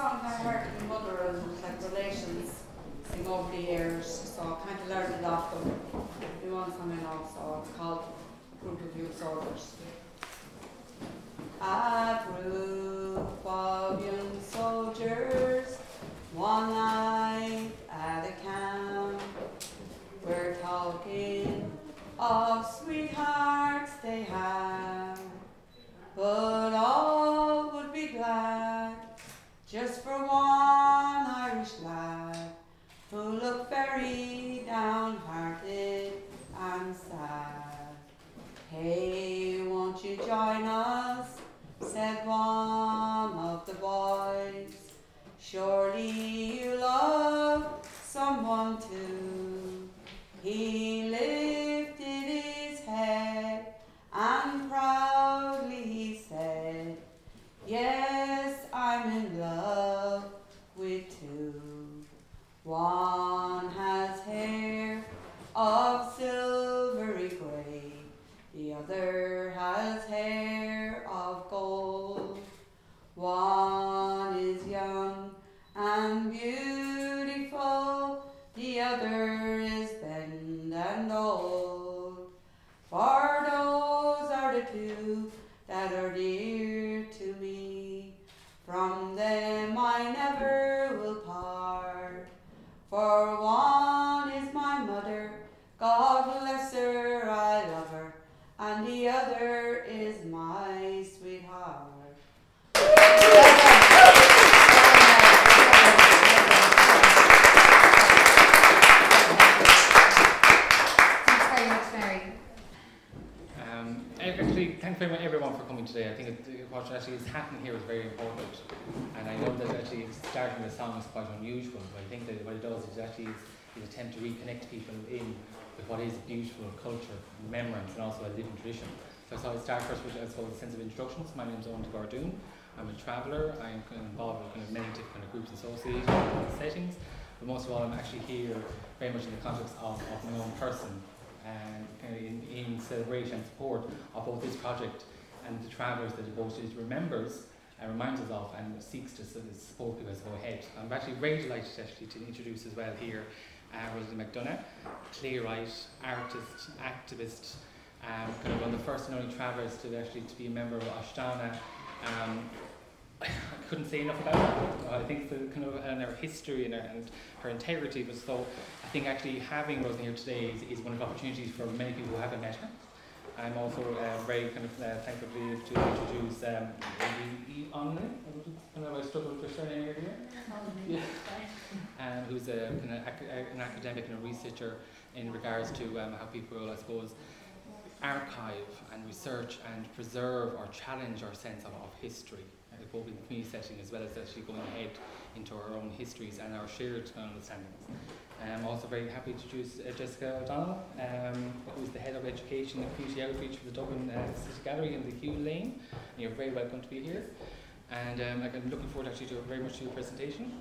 song I heard my mother and like relations sing over the years, so I kind of learned it off them. We want something else, so it's called Group of Youth Soldiers. A group of young soldiers, one one of the boys. Surely starting the song is quite unusual. But I think that what it does is actually is, is attempt to reconnect people in with what is beautiful culture, remembrance, and also a living tradition. So I I'd start first with I suppose a sense of introductions. My name is Owen Gardoon. I'm a traveller. I'm involved with kind of many different kind of groups and associations and settings. But most of all, I'm actually here very much in the context of, of my own person and in, in celebration and support of both this project and the travellers that it both remembers and reminds us of and seeks to support as they go ahead. I'm actually very delighted actually to introduce as well here uh, Rosaleen McDonagh, playwright, artist, activist, um, kind of one of the first and only travellers to actually to be a member of Aosdána. Um, I couldn't say enough about her. I think the kind of and her history and her, and her integrity was so. I think actually having Rosaleen here today is, is one of the opportunities for many people who haven't met her. I'm also uh, very kind of uh, thankful to, introduce um, Onley. I know I struggled with her surname earlier. Yeah. Um, who's a, kind of ac- an academic and a researcher in regards to um, how people, I suppose, archive and research and preserve or challenge our sense of, of history, both in the community setting as well as actually going ahead into our own histories and our shared understandings. I'm also very happy to introduce uh, Jessica O'Donnell, um, who's the head of education and community outreach for the Dublin uh, City Gallery in the Hugh Lane. And you're very welcome to be here. And um, like, I'm looking forward actually to very much to your presentation.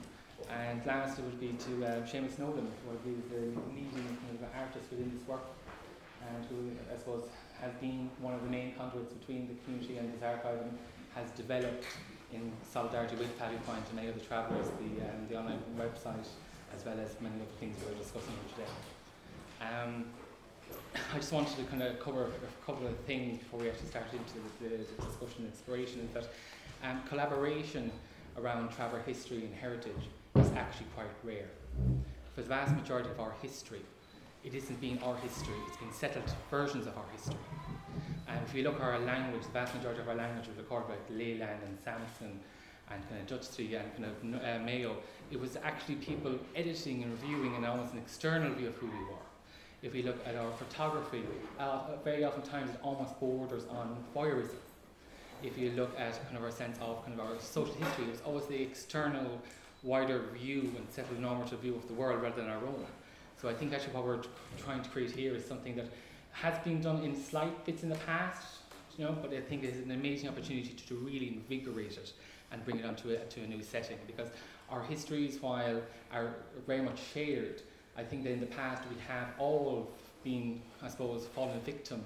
And last it would be to uh, Seamus Nolan, who is the leading kind of artist within this work, and who I suppose has been one of the main conduits between the community and this archive and has developed in solidarity with Pavee Point and many other travellers the, um, the online website as well as many other things we're discussing here today. Um, I just wanted to kind of cover a couple of things before we actually start into the, the discussion and exploration is that um, collaboration around travel history and heritage is actually quite rare. For the vast majority of our history, it isn't being our history, it's been settled versions of our history. And if you look at our language, the vast majority of our language was recorded by Leland and Sampson and kind of Dutchley and kind of uh, Mayo. It was actually people editing and reviewing and almost an external view of who we were. If we look at our photography, uh, very often times it almost borders on voyeurism. If you look at kind of our sense of kind of our social history, it was always the external, wider view and settled normative view of the world rather than our own. So I think actually what we're t- trying to create here is something that has been done in slight bits in the past, you know, but I think it's an amazing opportunity to, to really invigorate it and bring it onto a, to a new setting because our histories, while are very much shared, I think that in the past we have all been, I suppose, fallen victim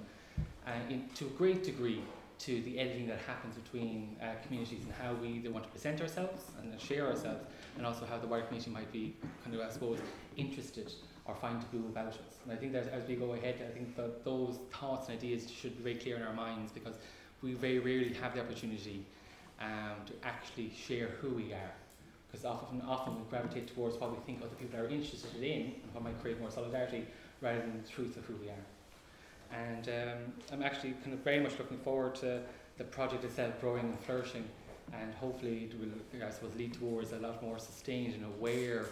uh, in, to a great degree to the editing that happens between uh, communities and how we either want to present ourselves and share ourselves, and also how the wider community might be kind of, I suppose, interested or find taboo about us. And I think that as we go ahead, I think that those thoughts and ideas should be very clear in our minds because we very rarely have the opportunity um, to actually share who we are. Because often, often we gravitate towards what we think other people are interested in and what might create more solidarity rather than the truth of who we are. And um, I'm actually kind of very much looking forward to the project itself growing and flourishing and hopefully it will, I suppose, lead towards a lot more sustained and aware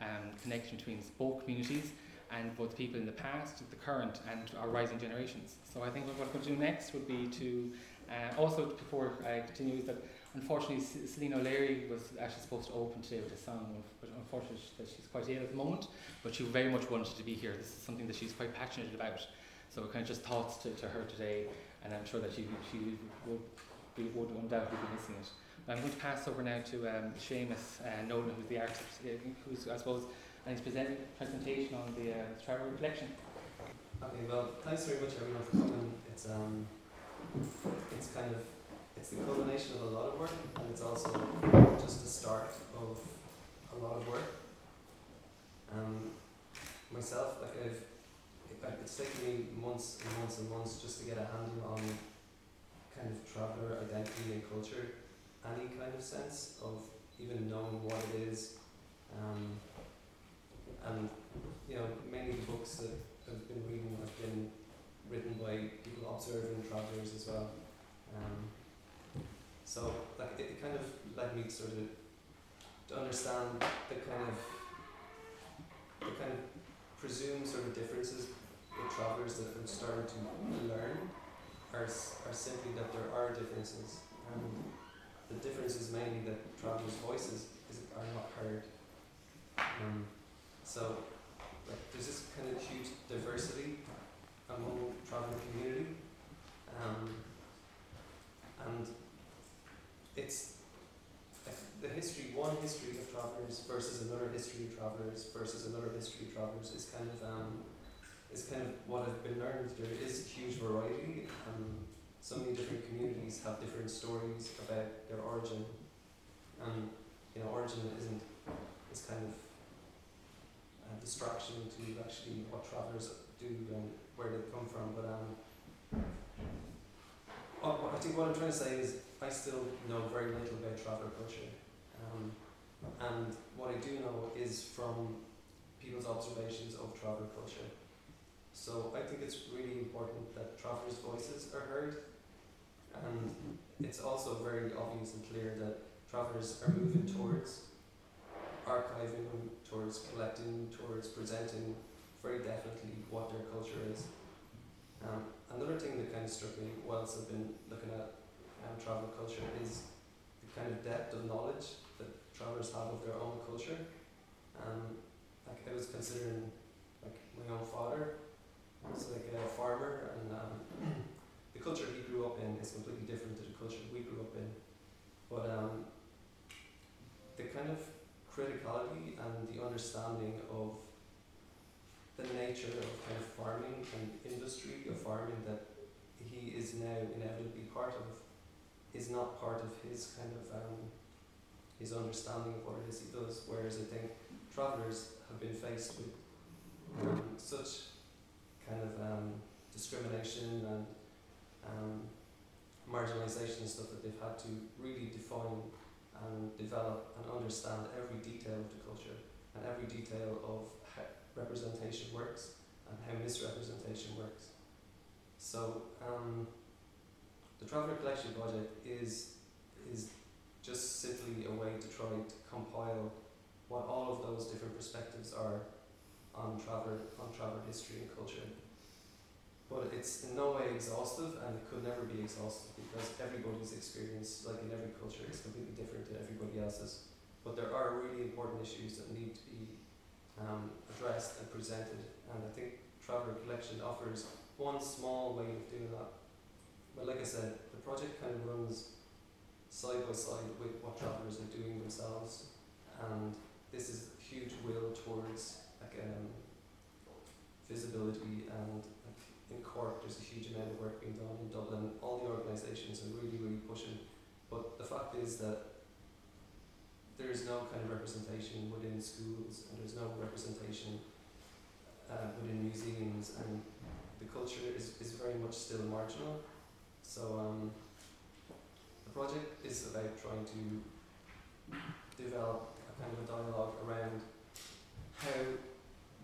um, connection between both communities and both people in the past, the current, and our rising generations. So I think what we're going to do next would be to uh, also, before I continue, is that unfortunately Celine O'Leary was actually supposed to open today with a song, but unfortunately that she's quite ill at the moment, but she very much wanted to be here. This is something that she's quite passionate about. So kind of just thoughts to, to her today, and I'm sure that she, she would, be, would undoubtedly be missing it. I'm going to pass over now to um, Seamus uh, Nolan, who's the artist, uh, who's, I suppose, and he's presenting a presentation on the uh, travel collection. Okay, well, thanks very much everyone for coming. It's um, it's kind of it's the culmination of a lot of work, and it's also just the start of a lot of work. Um, myself, like I've, it's taken me months and months and months just to get a handle on kind of traveller identity and culture any kind of sense of even knowing what it is. Um, and you know, many books that I've been reading have been written by people observing travellers as well. Um, so like it, it kind of led me sort of to understand the kind of the kind of presumed sort of differences with travellers that I'm starting to learn are, are simply that there are differences. And the difference is mainly that travellers' voices is, are not heard. Um, so, like, there's this kind of huge diversity among traveller community, um, and it's the history, one history of travellers versus another history of travellers versus another history of travellers is kind of um, is kind of what I've been learning. There is huge variety. Um, so many different communities have different stories about their origin. And you know, origin isn't this kind of a distraction to actually what travellers do and where they come from. But um, I think what I'm trying to say is I still know very little about traveller culture. Um, and what I do know is from people's observations of traveller culture. So I think it's really important that travellers' voices are heard and it's also very obvious and clear that travellers are moving towards archiving, towards collecting, towards presenting very definitely what their culture is. Um, another thing that kind of struck me whilst I've been looking at um, travel culture is the kind of depth of knowledge that travellers have of their own culture. Um, like I was considering like my own father was like a farmer and um, the culture he grew up in is completely different to the culture we grew up in. But um, the kind of criticality and the understanding of the nature of kind of farming and industry of farming that he is now inevitably part of is not part of his kind of um, his understanding of what it is he does. Whereas I think travellers have been faced with um, such kind of um, discrimination and um, marginalisation and stuff that they've had to really define and develop and understand every detail of the culture and every detail of representation works and how misrepresentation works. So um, the Traveller Collection Project is is just simply a way to try to compile what all of those different perspectives are on traveller on traveller history and culture but it's in no way exhaustive and it could never be exhaustive because everybody's experience, like in every culture, is completely different to everybody else's. But there are really important issues that need to be um, addressed and presented, and I think Traveller Collection offers one small way of doing that. But like I said, the project kind of runs side by side with what travellers are doing themselves, and this is a huge will towards like um, visibility and in Cork, there's a huge amount of work being done in Dublin. All the organisations are really, really pushing. But the fact is that there is no kind of representation within schools, and there's no representation uh, within museums, and the culture is, is very much still marginal. So um, the project is about trying to develop a kind of a dialogue around how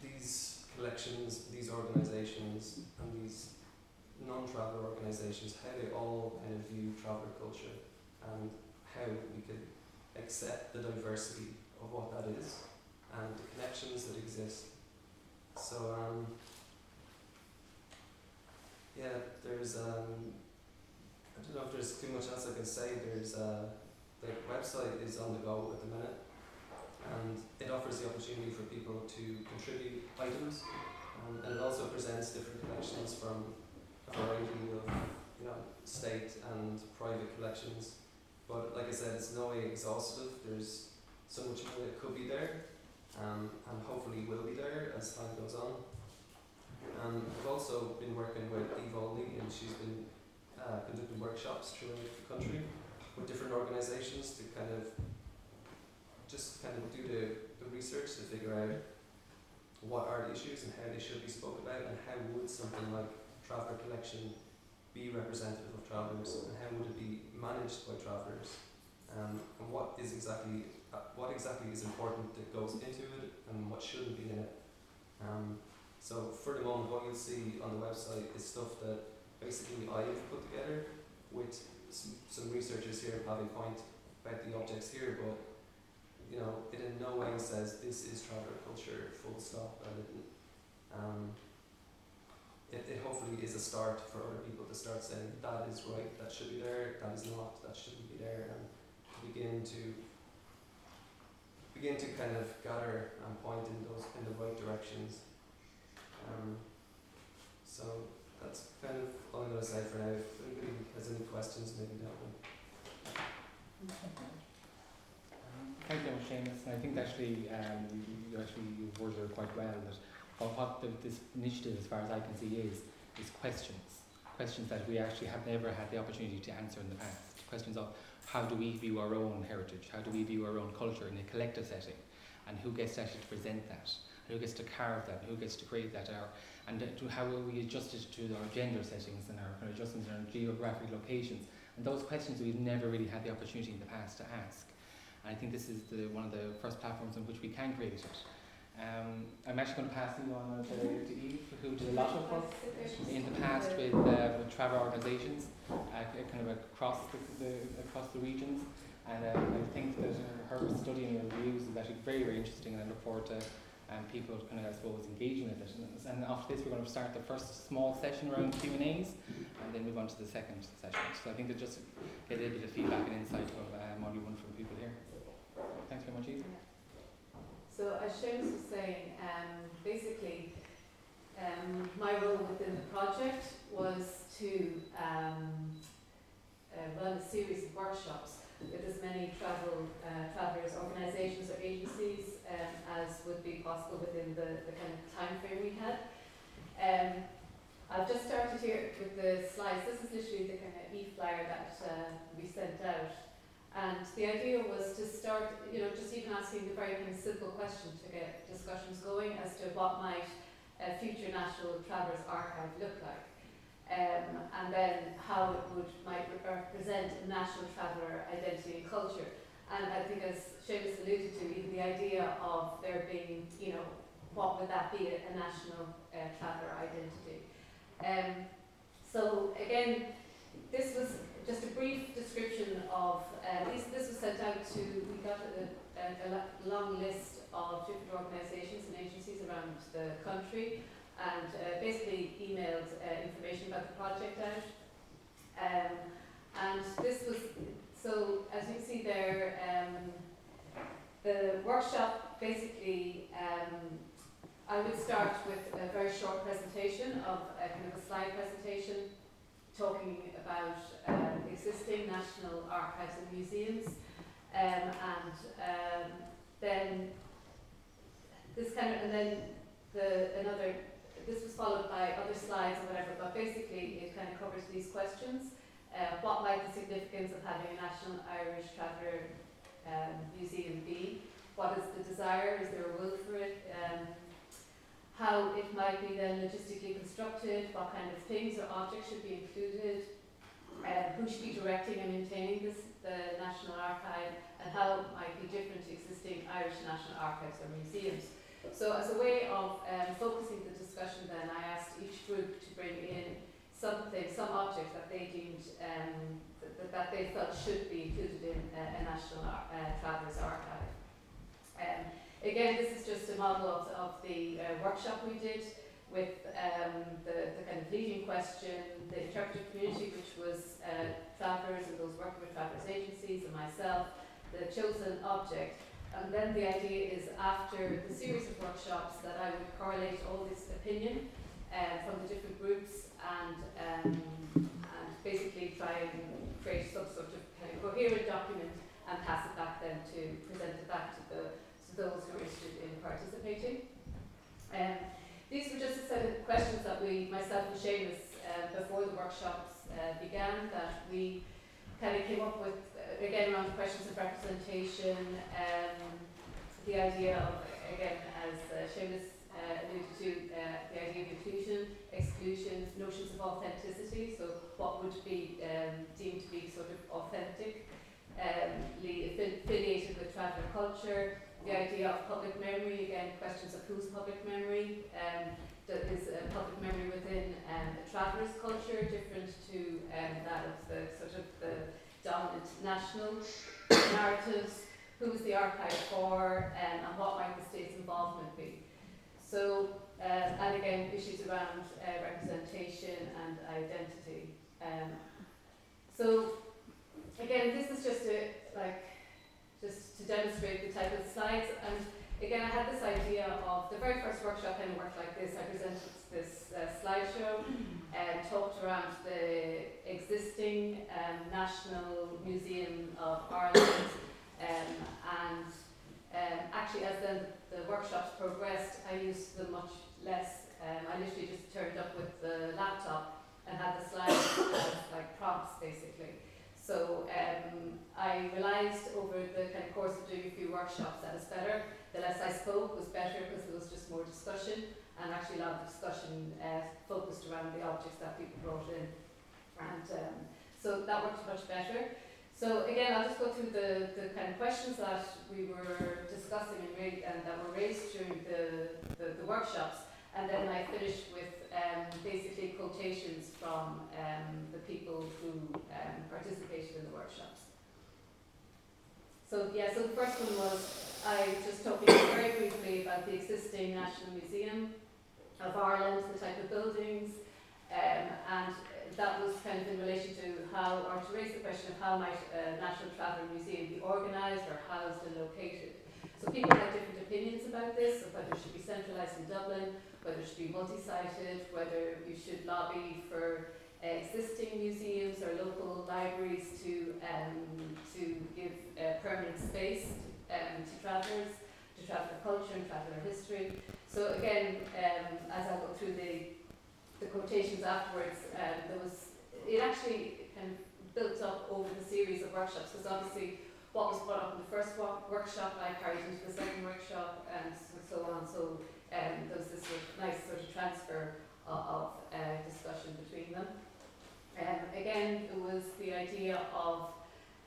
these collections, these organisations, and these non-traveller organisations, how they all kind of view traveller culture, and how we could accept the diversity of what that is, and the connections that exist. So um, yeah, there's um, I don't know if there's too much else I can say. There's uh, the website is on the go at the minute, and it offers the opportunity for people to contribute items, um, and it also presents different collections from a variety of you know state and private collections. But like I said, it's no way exhaustive. There's so much more that could be there, um, and hopefully will be there as time goes on. Um, I've also been working with Eve Olney, and she's been uh, conducting workshops throughout the country with different organisations to kind of just kind of do the, the research to figure out what are the issues and how they should be spoken about and how would something like traveller collection be representative of travellers and how would it be managed by travellers um, and what is exactly uh, what exactly is important that goes into it and what shouldn't be in it. Um, so for the moment what you'll see on the website is stuff that basically I've put together with some, some researchers here Pavee Point about the objects here, but you know, it in no way says this is traveller culture, full stop, and it, um, it, it hopefully is a start for other people to start saying that is right, that should be there, that is not, that shouldn't be there, and begin to begin to kind of gather and point in those in the right directions. Um, so that's kind of all I'm going to say for now. If anybody has any questions, maybe that one. Thank you Seamus. I think actually, um, you, you actually you worded it quite well. That what, what the, this initiative, as far as I can see, is is questions, questions that we actually have never had the opportunity to answer in the past. Questions of how do we view our own heritage, how do we view our own culture in a collective setting, and who gets to actually present that, who gets to carve that, who gets to create that, our, and to how will we adjust it to our gender settings and our of adjustments in our geographic locations. And those questions we've never really had the opportunity in the past to ask. And I think this is the, one of the first platforms on which we can create it. Um, I'm actually going to pass you on to, to Eve, who did a lot of work in the past with, uh, with travel organisations, uh, kind of across the, the across the regions. And uh, I think that her study and her reviews is actually very, very interesting, and I look forward to um, people kind of, I suppose, engaging with it. And, and after this, we're going to start the first small session around Q and A's, and then move on to the second session. So I think that just get a little bit of feedback and insight of um, what you want from people here. Thanks very much, Eve. So as Seamus was saying, um, basically, um, my role within the project was to um, uh, run a series of workshops with as many travel uh, travellers, organisations or agencies um, as would be possible within the, the kind of time frame we had. Um, I've just started here with the slides. This is literally the kind of e-flyer that uh, we sent out. And the idea was to start, you know, just even asking the very kind of simple question to get discussions going as to what might a future National Travellers Archive look like. Um, and then how it would might represent a national traveller identity and culture. And I think as Seamus alluded to, even the idea of there being, you know, what would that be, a, a national uh, traveller identity. Um, so again, this was just a brief description of, uh, this, this was sent out to, we got a, a, a long list of different organisations and agencies around the country and uh, basically emailed uh, information about the project out. Um, and this was, so as you can see there, um, the workshop basically, um, I would start with a very short presentation of a kind of a slide presentation talking about um, existing national archives and museums um, and um, then this kind of, and then the another this was followed by other slides or whatever, but basically it kind of covers these questions. Uh, what might the significance of having a National Irish Traveller um, Museum be? What is the desire? Is there a will for it? How it might be then logistically constructed, what kind of things or objects should be included, uh, who should be directing and maintaining this, the National Archive, and how it might be different to existing Irish National Archives or museums. So as a way of um, focusing the discussion then, I asked each group to bring in something, some object that they deemed, um, that, that they felt should be included in a, a National Ar- uh, Archive. Um, again, this is just a model of, of the uh, workshop we did with um, the, the kind of leading question, the interpretive community, which was uh, travellers and those working with travellers agencies and myself, the chosen object. And then the idea is after the series of workshops that I would correlate all this opinion uh, from the different groups and, um, and basically try and create some sort of kind of coherent document and pass it back then to present it back to the those who are interested in participating. Um, these were just a set of questions that we, myself and Seamus, uh, before the workshops uh, began, that we kind of came up with, uh, again, around questions of representation, um, the idea of, again, as uh, Seamus uh, alluded to, uh, the idea of inclusion, exclusion, notions of authenticity, so what would be um, deemed to be sort of authentic, um, affiliated with traveller culture, the idea of public memory, again, questions of whose public memory, um, that is a public memory within um, a traveller's culture, different to um, that of the sort of the dominant national narratives, who is the archive for, um, and what might the state's involvement be. So, uh, and again, issues around uh, representation and identity. Um, so, again, this is just a, like, just to demonstrate the type of slides. And again, I had this idea of the very first workshop of worked like this. I presented this uh, slideshow and talked around the existing um, National Museum of Ireland. Um, and um, actually, as then the workshops progressed, I used them much less. Um, I literally just turned up with the laptop and had the slides as like prompts, basically. So um, I realised over the kind of course of doing a few workshops that it's better. The less I spoke was better because there was just more discussion and actually a lot of discussion uh, focused around the objects that people brought in. And um, so that worked much better. So again, I'll just go through the, the kind of questions that we were discussing and, and that were raised during the, the, the workshops. And then I finished with um, basically quotations from um, the people who um, participated in the workshops. So yeah, so the first one was I just talking very briefly about the existing National Museum of Ireland, the type of buildings, um, and that was kind of in relation to how, or to raise the question of how might a National Travel Museum be organised or housed and located. So people had different opinions about this, of whether it should be centralised in Dublin, whether it should be multi-sited, whether you should lobby for uh, existing museums or local libraries to um, to give uh, permanent space um, to travellers, to traveller culture and traveller history. So again, um, as I go through the the quotations afterwards, um, there was it actually kind of built up over the series of workshops because obviously what was brought up in the first wo- workshop I carried into the second workshop and so on. So um, there was this sort of nice sort of transfer of, of uh, discussion between them. Um, again, it was the idea of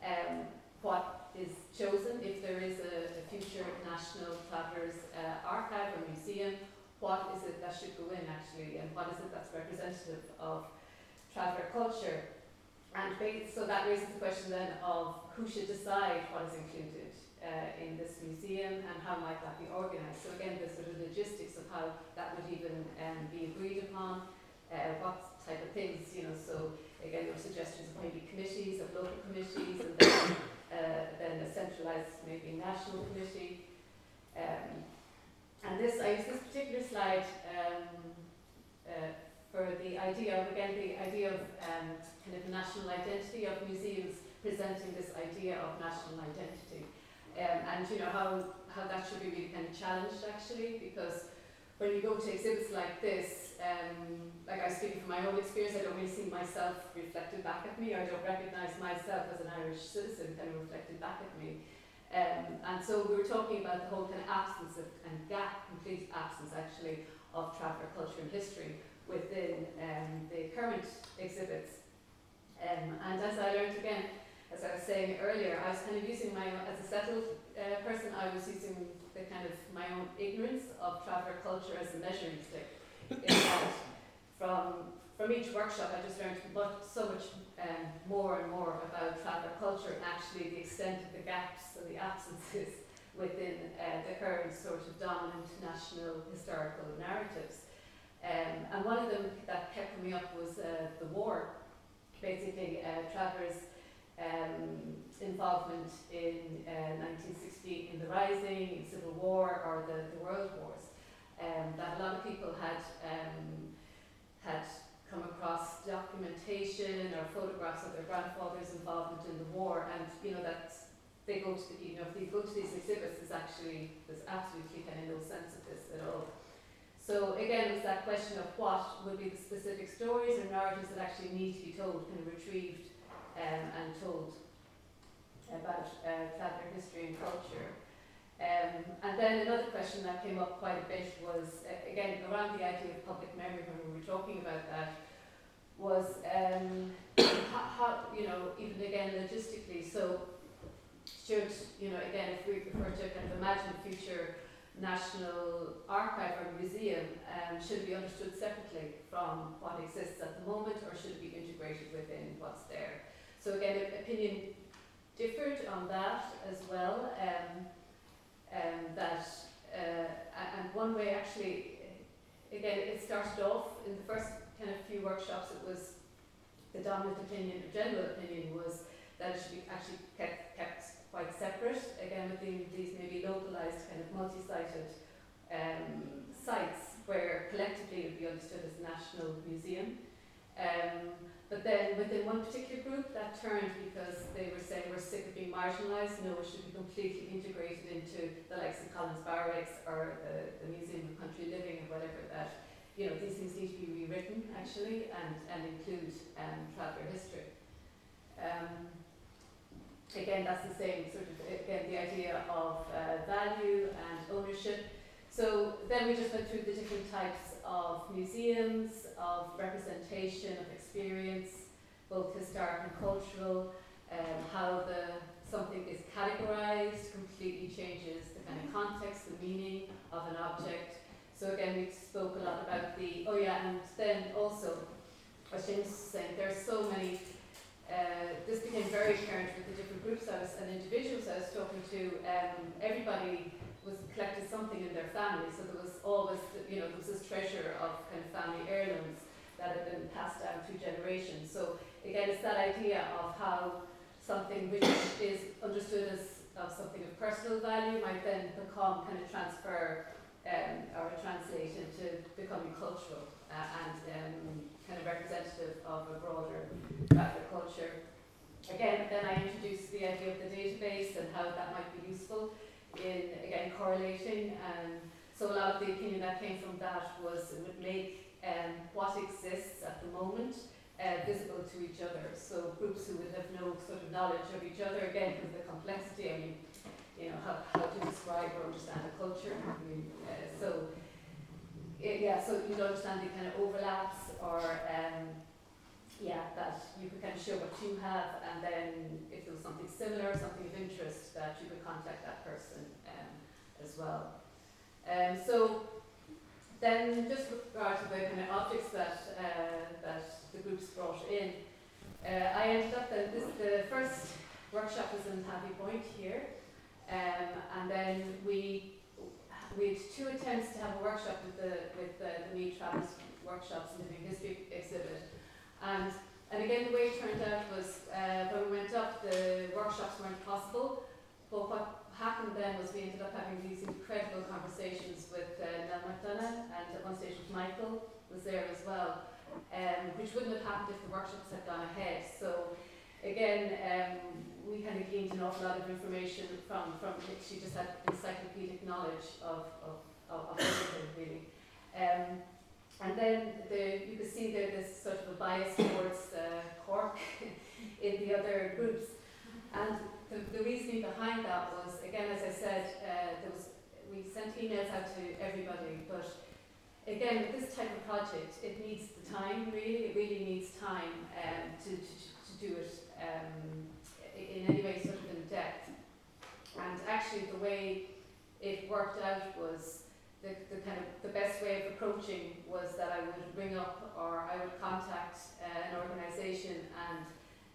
um, what is chosen if there is a, a future national travellers uh, archive or museum. What is it that should go in actually, and what is it that's representative of traveller culture? And so that raises the question then of who should decide what is included uh, in this museum and how might that be organised. So again, the sort of logistics of how that would even um, be agreed upon, uh, what type of things, you know, so again there were suggestions of maybe committees, of local committees, and then, uh, then a centralised maybe national committee. Um, and this, I use this particular slide um, uh, for the idea of, again, the idea of um, kind of national identity of museums presenting this idea of national identity. Um, and you know how, how that should be really kind of challenged actually because when you go to exhibits like this, um, like I speak from my own experience, I don't really see myself reflected back at me. I don't recognise myself as an Irish citizen kind of reflected back at me. Um, and so we were talking about the whole kind of absence of, and gap, complete absence actually, of Traveller culture and history within um, the current exhibits. Um, and as I learned again, as I was saying earlier, I was kind of using my, as a settled uh, person, I was using the kind of my own ignorance of traveller culture as a measuring stick. In from, from each workshop, I just learned much, so much um, more and more about traveller culture and actually the extent of the gaps and the absences within uh, the current sort of dominant national historical narratives. Um, and one of them that kept coming up was uh, the war. Basically, uh, travellers' um, involvement in uh, 1960 in the Rising, in Civil War, or the, the World Wars. Um, that a lot of people had um, had come across documentation or photographs of their grandfather's involvement in the war, and you know that they go to the, you know if they go to these exhibits, there's actually there's absolutely kind of no sense of this at all. So again, it's that question of what would be the specific stories or narratives that actually need to be told, of retrieved um, and told about uh, history and culture. Um, and then another question that came up quite a bit was, uh, again, around the idea of public memory when we were talking about that, was um, how, how, you know, even again logistically, so should, you know, again, if we refer to kind of imagine future national archive or museum, um, should be understood separately from what exists at the moment or should it be integrated within what's there? So again, opinion differed on that as well. Um, um, that uh, and one way actually, again, it started off in the first kind of few workshops. It was the dominant opinion, or general opinion, was that it should be actually kept, kept quite separate. Again, with these maybe localized kind of multi-sited um, sites where collectively it would be understood as a national museum. Um, but then within one particular group, that turned because they were saying we're sick of being marginalised. No, it should be completely integrated into the likes of Collins Barracks or the, the Museum of Country Living or whatever that, you know, these things need to be rewritten actually and, and include um, traveller history. Um, again, that's the same sort of, again, the idea of uh, value and ownership. So then we just went through the different types of museums, of representation, of experience, both historic and cultural, um, how the something is categorized completely changes the kind of context, the meaning of an object. So again, we spoke a lot about the, oh yeah, and then also, as James was saying, there are so many, uh, this became very apparent with the different groups I was, and individuals I was talking to, um, everybody was collected something in their family, so there was always, you know, there was this treasure of kind of family heirlooms that had been passed down through generations. So again, it's that idea of how something which is understood as of something of personal value might then become kind of transfer um, or translate into becoming cultural uh, and um, kind of representative of a broader culture. Again, then I introduced the idea of the database and how that might be useful in, again, correlating. And so a lot of the opinion that came from that was it would make um, what exists at the moment uh, visible to each other. So groups who would have no sort of knowledge of each other, again, because the complexity, I mean, you know, how, how to describe or understand a culture. Uh, so, yeah, so you'd understand the kind of overlaps or um, yeah, that you could kind of show what you have, and then if there was something similar, something of interest, that you could contact that person um, as well. Um, so then, just with regard to the kind of objects that uh, that the groups brought in, uh, I ended up that this the first workshop was in Pavee Point here, um, and then we we had two attempts to have a workshop with the with the, the Meath Travels workshops and living history exhibit. And, and again, the way it turned out was uh, when we went up, the workshops weren't possible. But what happened then was we ended up having these incredible conversations with uh, Nell McDonagh, and at one stage with Michael was there as well, um, which wouldn't have happened if the workshops had gone ahead. So again, um, we kind of gained an awful lot of information from, from she just had encyclopedic knowledge of, of, of, everything really. Um, and then the, you can see there there's sort of a bias towards uh, Cork in the other groups. And the, the reasoning behind that was, again, as I said, uh, there was, we sent emails out to everybody, but again, with this type of project, it needs the time, really. It really needs time um, to, to, to do it um, in any way sort of in depth. And actually, the way it worked out was the, the kind of the best way of approaching was that I would ring up or I would contact uh, an organisation and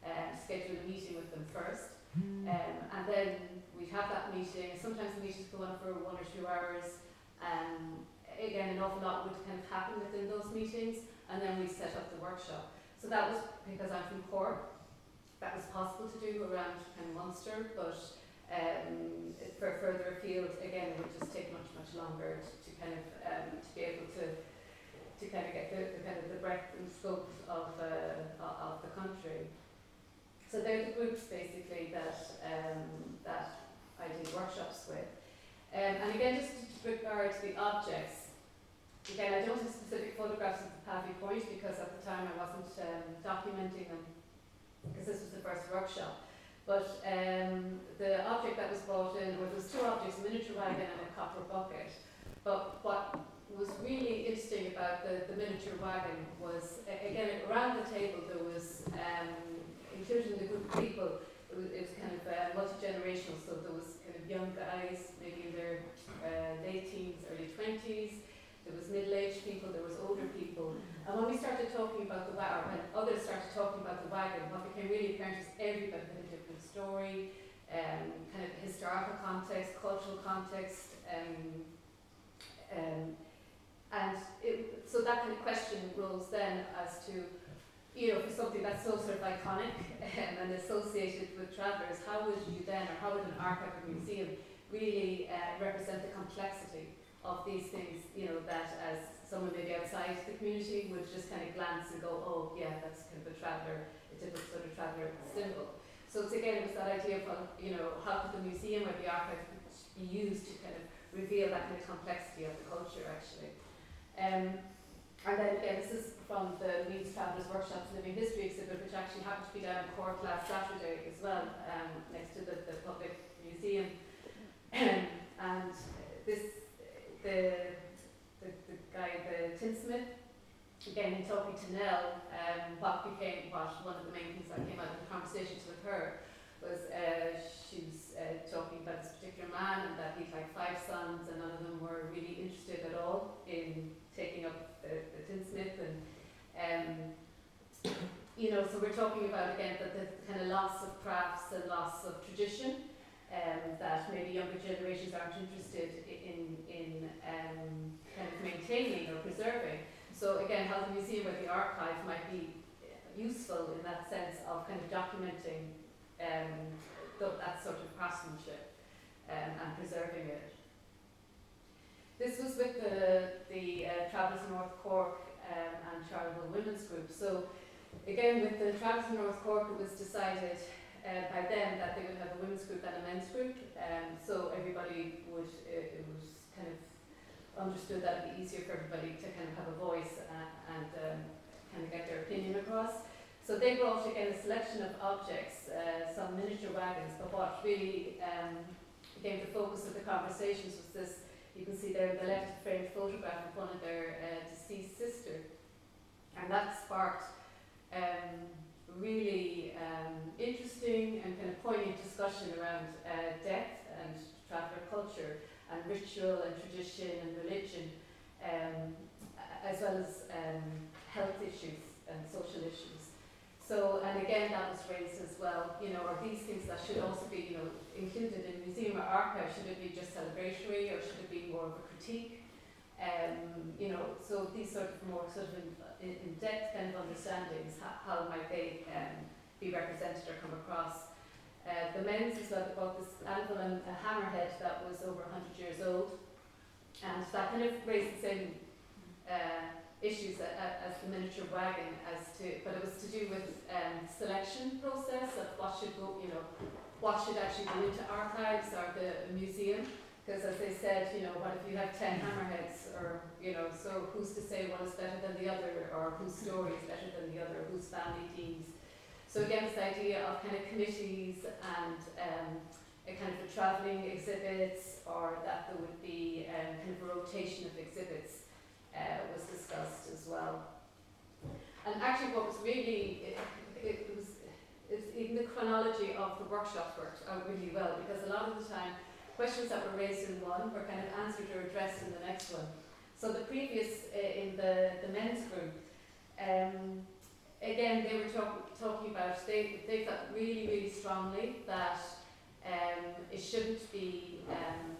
um, schedule a meeting with them first. Um, and then we'd have that meeting. Sometimes the meetings go on for one or two hours. Um, again, an awful lot would kind of happen within those meetings, and then we set up the workshop. So that was because I'm from Cork. That was possible to do around kind of Munster, but um, for further afield, again, it would just take much, much longer to, to kind of um, to be able to to kind of get the, the kind of the breadth and scope of uh, of the country. So they're the groups basically that um, that I did workshops with. Um, and again, just with regard to the objects, again, I don't have specific photographs of the Pavee Point because at the time I wasn't um, documenting them because this was the first workshop. But um, the object that was brought in, well, there was two objects, a miniature wagon and a copper bucket. But what was really interesting about the, the miniature wagon was, again, around the table there was, including the group of people, it was, it was kind of uh, multi-generational, so there was kind of young guys, maybe in their uh, late teens, early 20s, there was middle-aged people, there was older people. And when we started talking about the wagon, when others started talking about the wagon, what became really apparent is everybody had a different story, um, kind of historical context, cultural context, um, um, and it, so that kind of question rose then as to, you know, for something that's so sort of iconic um, and associated with travellers, how would you then, or how would an archive or museum really uh, represent the complexity of these things, you know, that as someone maybe outside the community would just kind of glance and go, oh yeah, that's kind of a traveller, a typical sort of traveller symbol. So it's again, it was that idea of, you know, how could the museum or the archive be used to kind of reveal that kind of complexity of the culture actually. Um, and then is from the Leeds Travellers Workshops Living History exhibit, which actually happened to be down in Cork last Saturday as well, um, next to the, the public museum. and this, the, the, the guy, the tinsmith, again, in talking to Nell, um, what became, what one of the main things that came out of the conversations with her was uh, she was uh, talking about this particular man and that he'd like five sons and none of them were really interested at all in taking up the tinsmith and um, you know, so we're talking about again that the kind of loss of crafts and loss of tradition um, that maybe younger generations aren't interested in, in um, kind of maintaining or preserving. So again, how the museum or the archive might be useful in that sense of kind of documenting um, th that sort of craftsmanship um, and preserving it. This was with the, the uh, North Cork um, and Charleville Women's Group. So again, with the in North Cork, it was decided uh, by them that they would have a women's group and a men's group. Um, so everybody would, uh, it was kind of understood that it'd be easier for everybody to kind of have a voice and, and um, kind of get their opinion across. So they brought again a selection of objects, uh, some miniature wagons, but what really um, became the focus of the conversations was this, you can see there the left framed photograph of one of their uh, deceased sister. And that sparked um, really um, interesting and kind of poignant discussion around uh, death and traveller culture and ritual and tradition and religion, um, as well as um, health issues and social issues. So, and again, that was raised as well, you know, are these things that should also be, you know, included in museum or archive? Should it be just celebratory or should it be more of a critique? Um, you know, so these sort of more sort of in, in depth kind of understandings, how, how might they um, be represented or come across. Uh, the men's as well, they bought this anvil and a hammerhead that was over 100 years old, and that kind of raised the same uh, issues a, as the miniature wagon, as to, but it was to do with um, selection process of what should go, you know, what should actually go into archives or the museum, Because as they said, you know, what if you have ten hammerheads, or you know, so who's to say one is better than the other, or whose story is better than the other, whose family deems. So again, this idea of kind of committees and um, a kind of a travelling exhibits, or that there would be um, kind of a rotation of exhibits, uh, was discussed as well. And actually, what was really it, it was is in the chronology of the workshop worked out really well because a lot of the time questions that were raised in one were kind of answered or addressed in the next one. So the previous, uh, in the, the men's group, um, again, they were talk, talking about, they, they felt really, really strongly that um, it shouldn't be, um,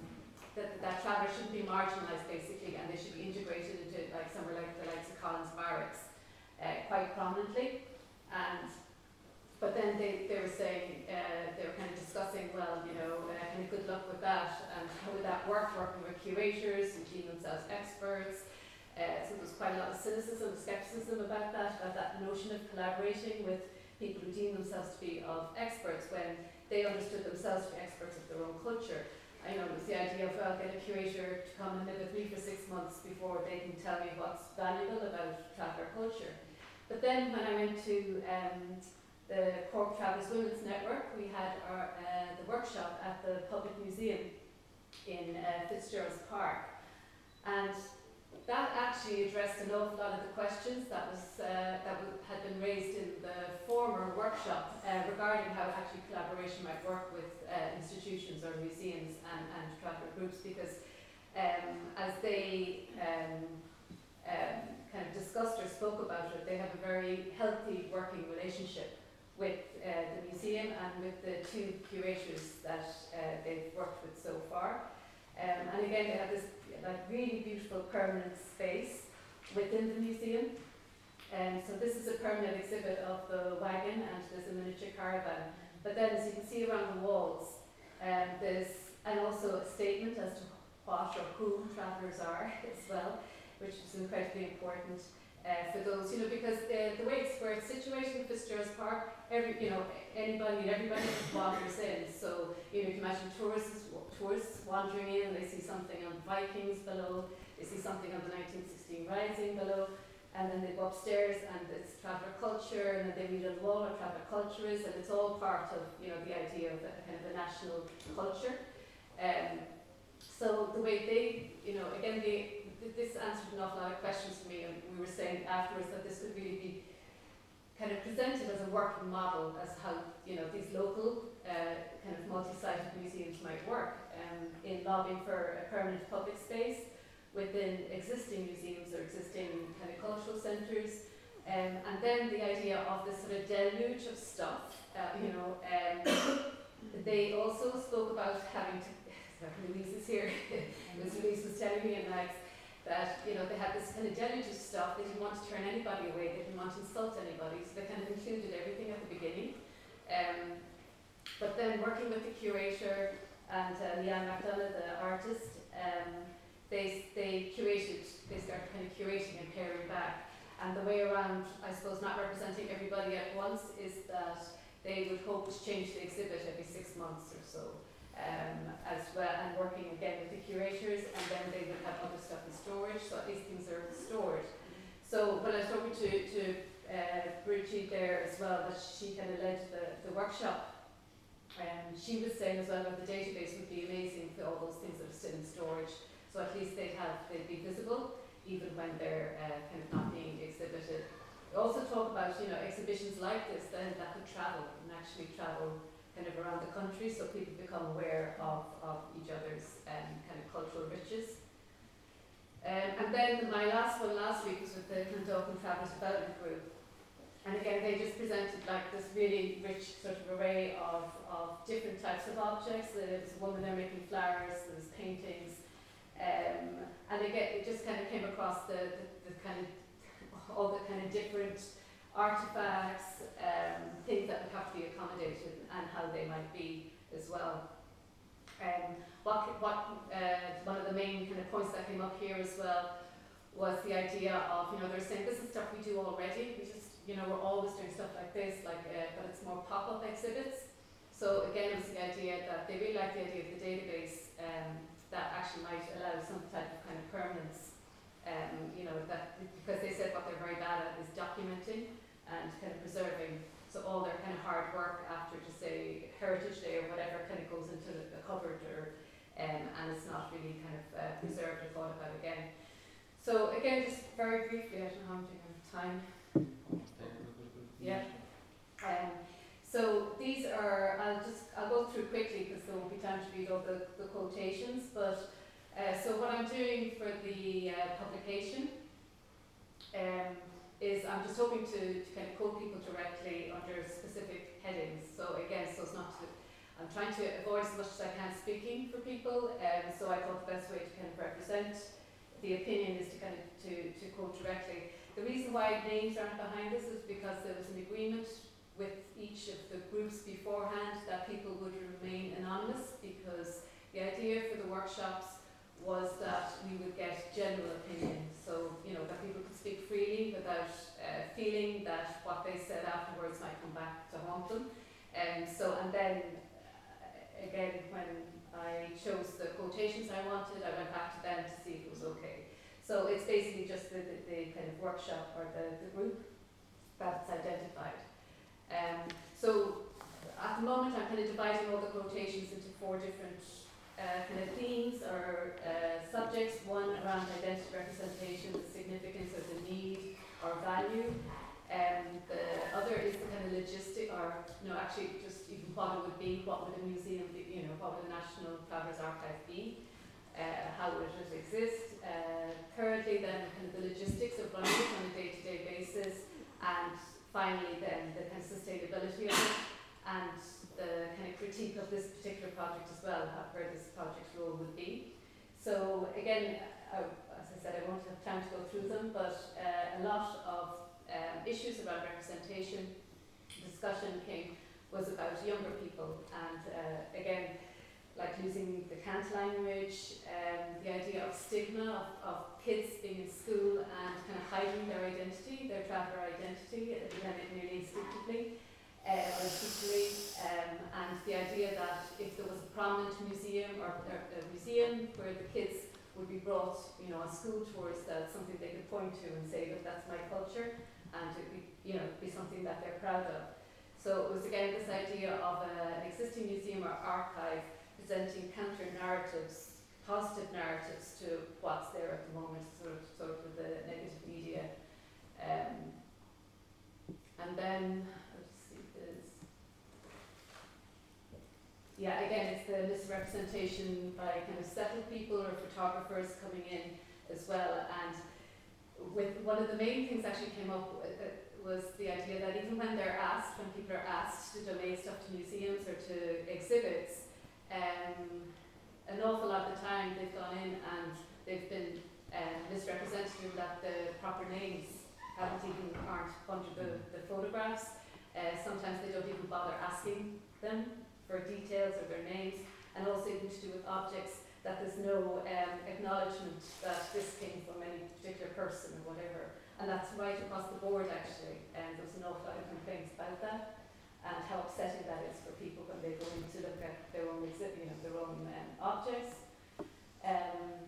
that, that travellers shouldn't be marginalised basically and they should be integrated into like somewhere like the likes of Collins Barracks uh, quite prominently. And but then they, they were saying, uh, they were kind of discussing, well, you know, uh, kind of good luck with that, and how would that work, working with curators who deem themselves experts. Uh, so there was quite a lot of cynicism, skepticism about that, about that notion of collaborating with people who deem themselves to be of experts when they understood themselves to be experts of their own culture. I was the idea of, well, get a curator to come and live with me for six months before they can tell me what's valuable about traveller culture. But then when I went to um, the Cork Travellers Women's Network, we had our, uh, the workshop at the Public Museum in uh, Fitzgerald's Park. And that actually addressed an awful lot of the questions that, was, uh, that had been raised in the former workshop uh, regarding how actually collaboration might work with uh, institutions or museums and, and traveller groups because um, as they um, um, kind of discussed or spoke about it, they have a very healthy working relationship with uh, the museum and with the two curators that uh, they've worked with so far. Um, and again, they have this like really beautiful permanent space within the museum. And um, so this is a permanent exhibit of the wagon and there's a miniature caravan. But then as you can see around the walls, um, there's and also a statement as to what or who travellers are as well, which is incredibly important uh, for those, you know, because the, the way it's where it's situated in Fitzgerald's Park, every, you know, anybody and everybody wanders in. So, you know, you can imagine tourists, tourists wandering in, they see something on the Vikings below, they see something on the 1916 Rising below, and then they go upstairs and it's traveller culture, and then they read on the wall what traveller culture is, and it's all part of, you know, the idea of a, kind of a national culture. Um, so the way they, you know, again, they, this answered an awful lot of questions for me, and we were saying afterwards that this could really be kind of presented as a working model as how you know these local uh, kind of multi-sited museums might work um, in lobbying for a permanent public space within existing museums or existing kind of cultural centres. Um, and then the idea of this sort of deluge of stuff, uh, you know, um, they also spoke about having to, Louise is here, as Louise was telling me, and Max, that you know they had this kind of deluge of stuff. They didn't want to turn anybody away. They didn't want to insult anybody, so they kind of included everything at the beginning. Um, but then working with the curator and uh, Leanne McDonagh, the artist, um, they they curated. They started kind of curating and pairing back. And the way around, I suppose, not representing everybody at once is that they would hope to change the exhibit every six months or so um, as well, and working again with the curators, and then they would have other stuff in storage, so these things are stored. So when I was talking to, to uh, Bridget there as well, that she kind of led the, the workshop, um, she was saying as well that the database would be amazing for all those things that are still in storage, so at least they'd have, they'd be visible, even when they're uh, kind of not being exhibited. We also talk about, you know, exhibitions like this then that could travel and actually travel kind of around the country so people become aware of, of each other's um, kind of cultural riches. Um, and then my last one last week was with the Clondalkin Travellers Development Group. And again, they just presented like this really rich sort of array of, of different types of objects. There was a woman there making flowers, there was paintings. Um, and again, it just kind of came across the, the, the kind of, all the kind of different artifacts, um, things that would have to be accommodated and how they might be as well. Um, what, what uh, one of the main kind of points that came up here as well was the idea of, you know, they're saying this is stuff we do already. We just, you know, we're always doing stuff like this, like, uh, but it's more pop-up exhibits. So again, it was the idea that they really like the idea of the database um, that actually might allow some type of kind of permanence. Um, you know, that because they said what they're very bad at is documenting and kind of preserving. So all their kind of hard work after, to say, Heritage Day or whatever, kind of goes into the cupboard or, um, and it's not really kind of uh, preserved or thought about again. So again, just very briefly, I don't know how time. Almost there, we're good, good. Yeah. Um, so these are, I'll just, I'll go through quickly because there won't be time to read all the, the quotations, but, uh, so what I'm doing for the, uh, publication, um, is I'm just hoping to, to kind of quote people directly under specific headings. So again, so it's not to, I'm trying to avoid as much as I can speaking for people, um, so I thought the best way to kind of represent the opinion is to kind of, to, to quote directly. The reason why names aren't behind this is because there was an agreement with each of the groups beforehand that people would remain anonymous because the idea for the workshops was that we would get general opinion. So, you know, that people could speak freely without uh, feeling that what they said afterwards might come back to haunt them. And so, and then uh, again, when I chose the quotations I wanted, I went back to them to see if it was okay. So it's basically just the, the, the kind of workshop or the, the group that's identified. Um, so at the moment I'm kind of dividing all the quotations into four different uh, kind of themes or uh, subjects. One around identity representation, the significance of the need or value. Um, the other is the kind of logistic or no actually just even what it would be, what would a museum be, you know, what would a National Travellers Archive be, how would it exist. Uh, thirdly then kind of the logistics of running it on a day-to-day basis and finally then the kind of sustainability of it and the kind of critique of this particular project as well, how, where this project's role would be. So again, uh, as I said, I won't have time to go through them, but uh, a lot of um, issues around representation, discussion came was about younger people and uh, again like losing the cant language, um, the idea of stigma of, of kids being in school and kind of hiding their identity, their traveller identity, uh, nearly instinctively uh, or instinctively, um, and the idea that if there was a prominent museum or a museum where the kids would be brought, you know, on school tours, that's something they could point to and say that that's my culture and it be, you know, be something that they're proud of. So it was again this idea of a, an existing museum or archive presenting counter narratives, positive narratives to what's there at the moment, sort of, sort of the negative media. Um, and then, yeah, again, it's the misrepresentation by kind of settled people or photographers coming in as well. And with one of the main things actually came up uh, was the idea that even when they're asked, when people are asked to donate stuff to museums or to exhibits, um, an awful lot of the time they've gone in and they've been um, misrepresented in that the proper names haven't even aren't under the, the photographs. Uh, sometimes they don't even bother asking them for details or their names, and also even to do with objects that there's no um, acknowledgement that this came from any particular person or whatever. And that's right across the board actually, and there's an awful lot of complaints about that and how upsetting that is for people when they go in to look at their own exhibit, you know, their own um, objects. Um,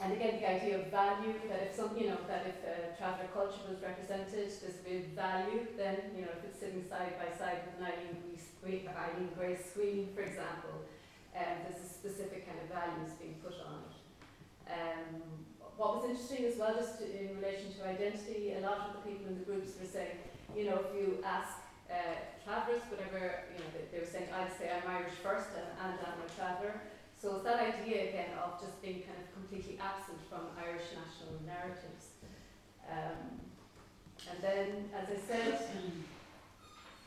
and again, the idea of value, that if some, you know, that if uh, traveller culture was represented, there's real value, then, you know, if it's sitting side by side with an Eileen Eileen Gray screen, for example, um, there's a specific kind of values being put on it. Um, what was interesting as well, just to, in relation to identity, a lot of the people in the groups were saying, you know, if you ask uh, travellers, whatever, you know, they, they were saying, I'd say I'm Irish first and, and I'm a traveller. So it's that idea again of just being kind of completely absent from Irish national narratives. Um, and then, as I said,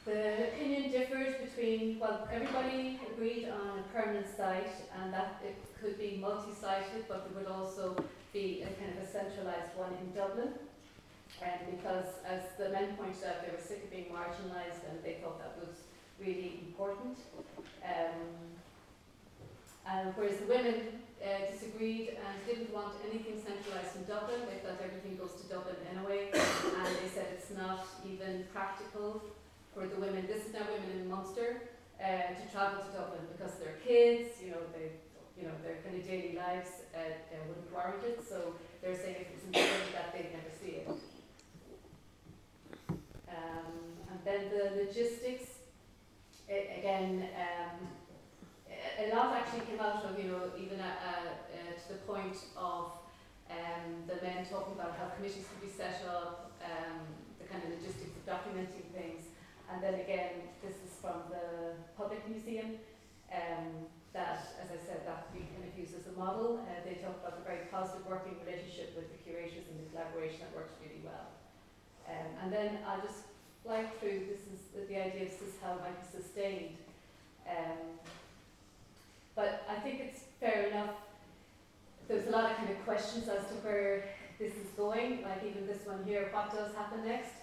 the opinion differed between, well, everybody agreed on a permanent site and that it could be multi-sited, but there would also be a kind of a centralised one in Dublin. And because, as the men pointed out, they were sick of being marginalised and they thought that was really important. Um, and whereas the women uh, disagreed and didn't want anything centralised in Dublin, they thought everything goes to Dublin anyway, and they said it's not even practical for the women, this is now women in Munster, uh, to travel to Dublin because their kids, you know, they you know, their kind of daily lives uh, wouldn't warrant it. So they're saying if it's important that they'd never see it. Um, and then the logistics, a- again, um, a lot actually came out of, you know, even uh, uh, to the point of um, the men talking about how committees could be set up, um, the kind of logistics of documenting things. And then again, this is from the Public Museum, um, that, as I said, that we kind of use as a model. Uh, they talk about the very positive working relationship with the curators and the collaboration that works really well. Um, and then I'll just fly through, this is the, idea of this, how might be sustained. Um, but I think it's fair enough. There's a lot of kind of questions as to where this is going, like even this one here, what does happen next?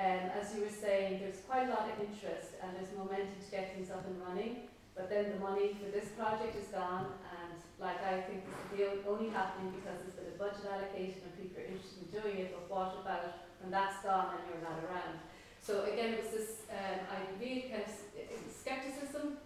Um, as you were saying, there's quite a lot of interest and there's momentum to get things up and running, but then the money for this project is gone and like I think this only happening because there's been a budget allocation and people are interested in doing it, but what about when that's gone and you're not around? So again, it was this um, kind of skepticism.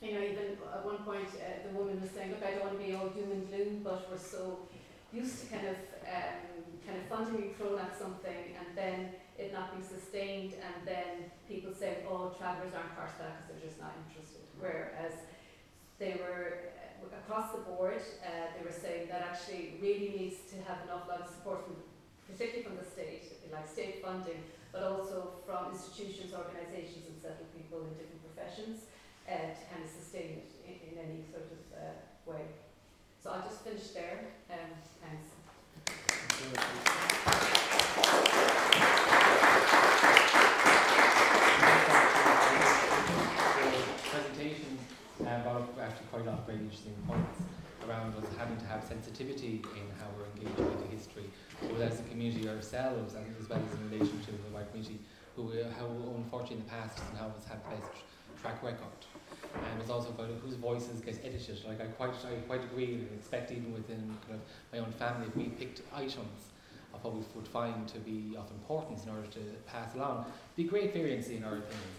You know, even at one point uh, the woman was saying, look, I don't want to be all doom and gloom, but we're so used to kind of um, kind of funding being thrown at something and then it not being sustained and then people saying, oh, travellers aren't part of that because they're just not interested. Whereas they were uh, across the board, uh, they were saying that actually really needs to have an awful lot of support from, particularly from the state, like state funding, but also from institutions, organisations and settled people in different professions uh, to kind of sustain it in, in any sort of uh, way. So I'll just finish there. Um, thanks. Presentation uh, up actually quite a lot of very interesting points around us having to have sensitivity in how we're engaging with the history, both as a community ourselves and as well as in relation to the wider community who, how unfortunately in the past doesn't have has had the best track record. And it's also about whose voices get edited. Like I quite, I quite agree and expect even within kind of my own family, if we picked items of what we would find to be of importance in order to pass along, be great variance in our opinions,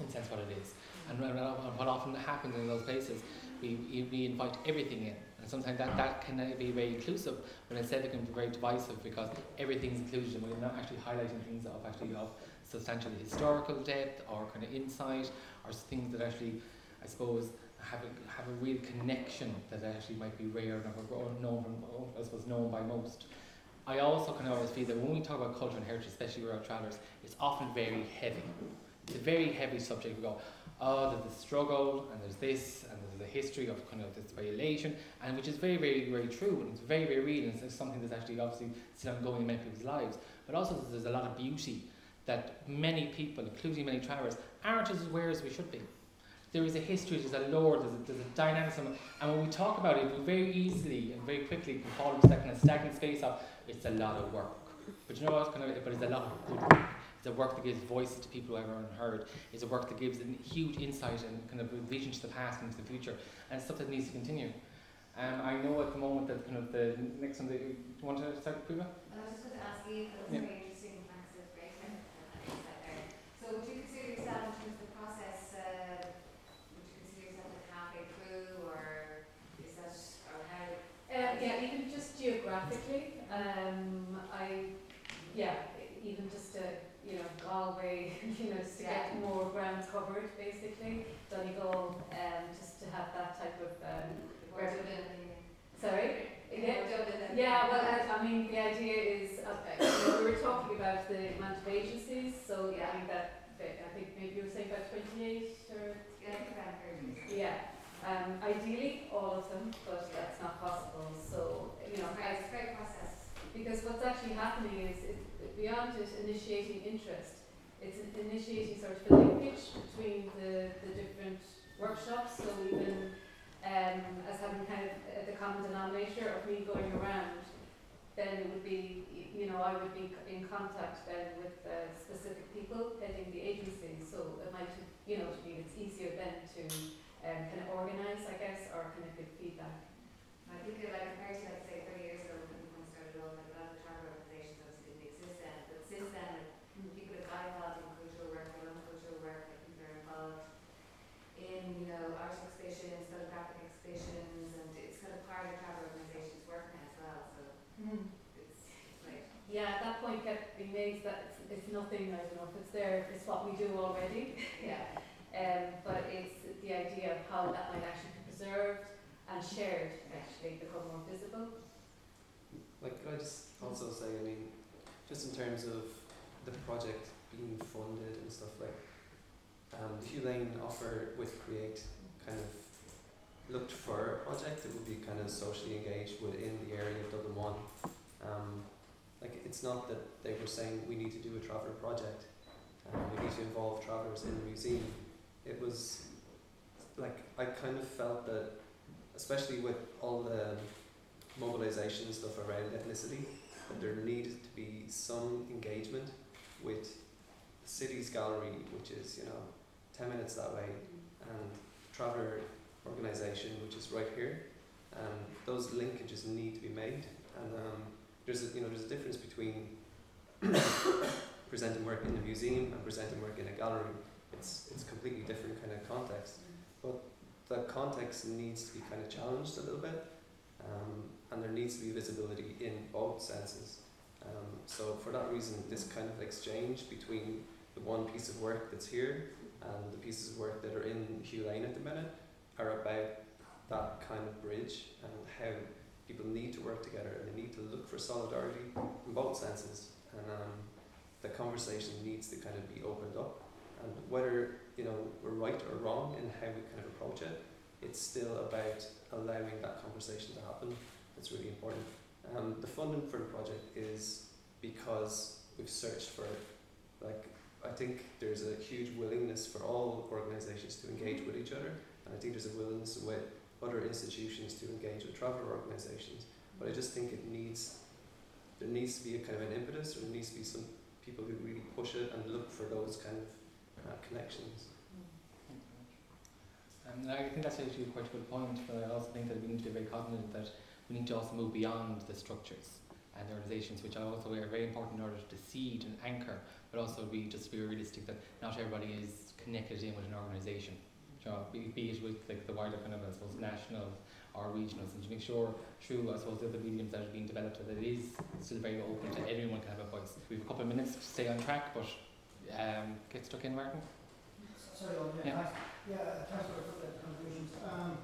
and that's what it is. And, and, what often happens in those places, we, we invite everything in. And sometimes that, that can be very inclusive, but instead it can be very divisive because everything's included and we're not actually highlighting things of actually of substantial historical depth or kind of insight or things that actually, I suppose, have a, have a real connection that actually might be rare and known I suppose, known by most. I also kind of always feel that when we talk about culture and heritage, especially with our travellers, it's often very heavy. It's a very heavy subject. We go, oh, there's the struggle, and there's this, and the history of kind of this violation, and which is very, very, very true, and it's very, very real, and it's something that's actually obviously still ongoing in many people's lives. But also, there's a lot of beauty that many people, including many travellers, aren't as aware as we should be. There is a history, there's a lore, there's a, there's a dynamism, and when we talk about it, we very easily and very quickly can fall into that kind of stagnant space of it's a lot of work. But you know what? Kind of, but it's a lot of good work. It's a work that gives voice to people who are unheard. It's a work that gives a huge insight and kind of vision to the past and to the future, and stuff that needs to continue. Um, I know at the moment that kind of the next one. That you want to start, Priva? I was just going to ask you, that was Yeah. very interesting, thanks, that's great, and that insight there. So would you consider yourself in terms of the process, uh, would you consider yourself like halfway through, or is that, or how? Uh, yeah, even just geographically, um, I, yeah, even just to, you know, Galway, you know, just to get more ground covered, basically. Donegal, um, just to have that type of, um, Or Where- Dublin, and- sorry? Yeah. Yeah, well, I, I mean, the idea is, uh, we were talking about the amount of agencies, so Yeah. I think that, I think maybe you were saying about twenty-eight or Yeah, I think around thirty. Yeah, um, ideally all of them, but that's not possible, so, you know, Right, it's a great process. because what's actually happening is, it, beyond just initiating interest, it's initiating sort of a linkage between the, the different workshops, so even, um, as having kind of uh, the common denominator of me going around, then it would be, you know, I would be in contact then with uh, specific people heading the agency, so it might, you know, to me, it's easier then to um, kind of organise, I guess, or kind of give feedback. I think like compared to like say thirty years ago when we started off, like a lot of the travel organisations obviously didn't exist then, but since then, like, people have got involved in cultural work, their own cultural work, like people are involved in, you know, art exhibitions, photographic exhibitions and Yeah, that point kept that it's, it's nothing, I don't know if it's there, it's what we do already. Yeah. Um, but it's the idea of how that might actually be preserved and shared, actually become more visible. Like, could I just also say, I mean, just in terms of the project being funded and stuff like, um, the Hugh Lane offer with Create kind of looked for a project that would be kind of socially engaged within the area of Dublin One. Um, like, it's not that they were saying we need to do a traveller project, um, we need to involve travellers in the museum. It was like I kind of felt that, especially with all the mobilisation stuff around ethnicity, that there needed to be some engagement with the city's gallery, which is, you know, 10 minutes that way, and Traveller organisation, which is right here. Um, those linkages need to be made, and um, there's a, you know there's a difference between presenting work in a museum and presenting work in a gallery. It's it's completely different kind of context, but the context needs to be kind of challenged a little bit, um, and there needs to be visibility in both senses. Um, so for that reason, this kind of exchange between the one piece of work that's here and the pieces of work that are in Hugh Lane at the minute are about that kind of bridge and how people need to work together and they need to look for solidarity in both senses. And um, the conversation needs to kind of be opened up. And whether you know we're right or wrong in how we kind of approach it it's still about allowing that conversation to happen. That's really important. Um, the funding for the project is because we've searched for like I think there's a huge willingness for all organisations to engage with each other, and I think there's a willingness with other institutions to engage with travel organisations. But I just think it needs there needs to be a kind of an impetus, or there needs to be some people who really push it and look for those kind of uh, connections. Um, I think that's actually quite a good point, but I also think that we need to be very cognizant that we need to also move beyond the structures and the organisations, which are also are very important in order to seed and anchor, but also be just be realistic that not everybody is connected in with an organisation. You know, be, be it with like the wider kind of I suppose national or regional, and to make sure through I suppose the other mediums that are being developed that it is still very open to everyone can have a voice. We have a couple of minutes to stay on track, but um, get stuck in, Martin. Sorry, yeah, Yeah. thanks. Yeah, thanks for the contributions. Um,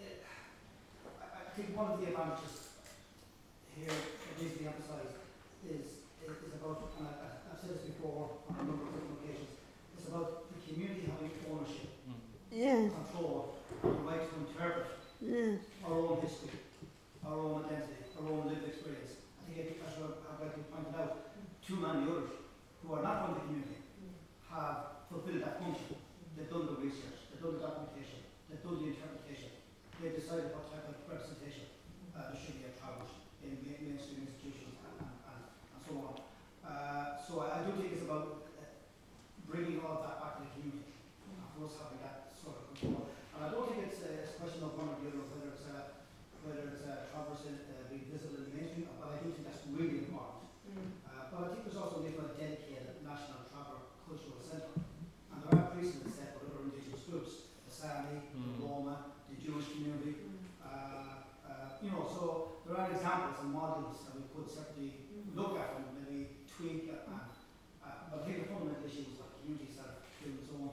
it, I, think one of the advantages here that needs to be emphasised is, is, about, and I, I've said this before on a number of different occasions, it's about the community having ownership, Yeah, control, and the right to interpret yeah, our own history, our own identity, our own lived experience. I think, as I've rightly pointed out, too many others who are not from the community have fulfilled that function. They've done the research, they've done the documentation, they've done the interpretation, they've decided what type of representation uh, should be travels in main- mainstream institutions and, and, and, and so on. Uh, so I, I do think it's about uh, bringing all of that back to the community, and of course having that sort of control. And I don't think it's, uh, it's a question of one or the other, whether it's uh, whether it's uh, travellers in, uh, being visible in the mainstream, but I do think that's really important. Uh, but I think there's also a need for a dedicated national traveller cultural centre. And there are precedents set by other indigenous groups, the Sami, the Mm. Roma, the Jewish community. Uh, uh, you know, so there are examples and models that we could certainly look at and maybe tweak. And, uh, but I think the fundamental issue is that communities are doing its own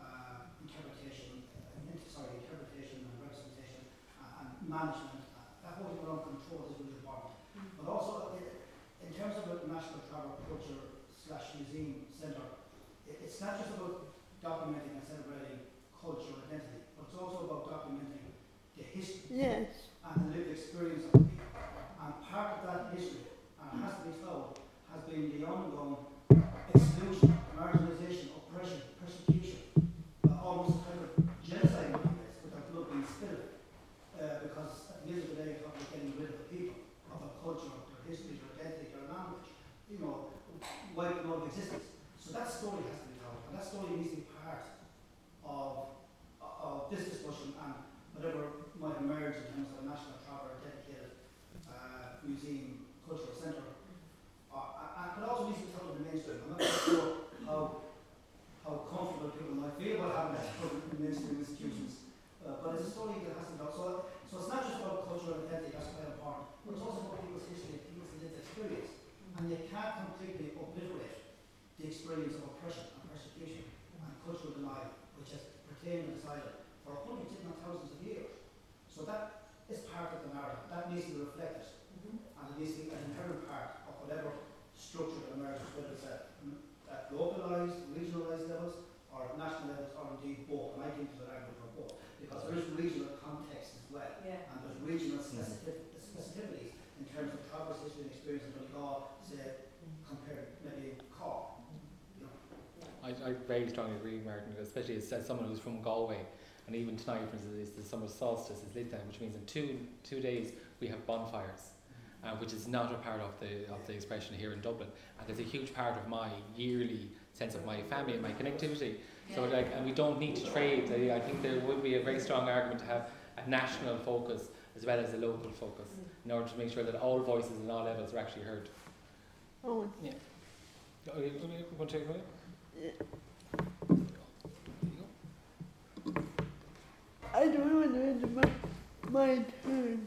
uh, interpretation, uh, inter- sorry, interpretation and representation uh, and management. Uh, that whole thing around control is really important. But also, i- in terms of the National Travel Culture slash Museum Centre, it, it's not just about documenting and celebrating culture and identity, but it's also about documenting the history yes, and the lived experience of the people. And part of that history, and it has to be told, has been the ongoing exclusion, marginalisation, oppression, persecution, uh, almost a kind of genocide in many ways, with our blood being spilled. Uh, because at the end of the day, what we're getting rid of the people, of their culture, their history, their identity, their language, you know, wiping out of existence. So that story has to be told, and that story needs to be part of, of this discussion and whatever might emerge in terms of a national traveller dedicated uh, museum cultural centre. Uh, and it also needs to be told in the mainstream. I'm not quite sure how, how comfortable people might feel about having that put in mainstream institutions. Uh, but it's a story that has to be told. So, so it's not just about cultural identity, that's quite important, but it's also about people's history, people's lived experience. And and you can't completely obliterate the experience of oppression and persecution and cultural denial, which has pertained in this island for hundreds, if not thousands of years. So that is part of the narrative. That needs to be reflected, and it needs to be an inherent part of whatever structure that emerges, whether it's at, at localised, regionalised levels, or at national levels, or indeed both. And I think there's an argument for both, because there is regional context as well, Yeah. and there's regional specific, specificities in terms of traverse history and experience in Donegal, say, compared maybe Cork. You know, I, I very strongly agree, Martin, especially as, as someone who's from Galway. And even tonight, for instance, is the summer solstice is lit down, which means in two two days we have bonfires, uh, which is not a part of the of the expression here in Dublin. And it's a huge part of my yearly sense of my family and my connectivity. So like, and we don't need to trade. I, I think there would be a very strong argument to have a national focus as well as a local focus in order to make sure that all voices and all levels are actually heard. Oh, Yeah. Oh, you- you- you want to take it away? I don't want to enter my, my turn,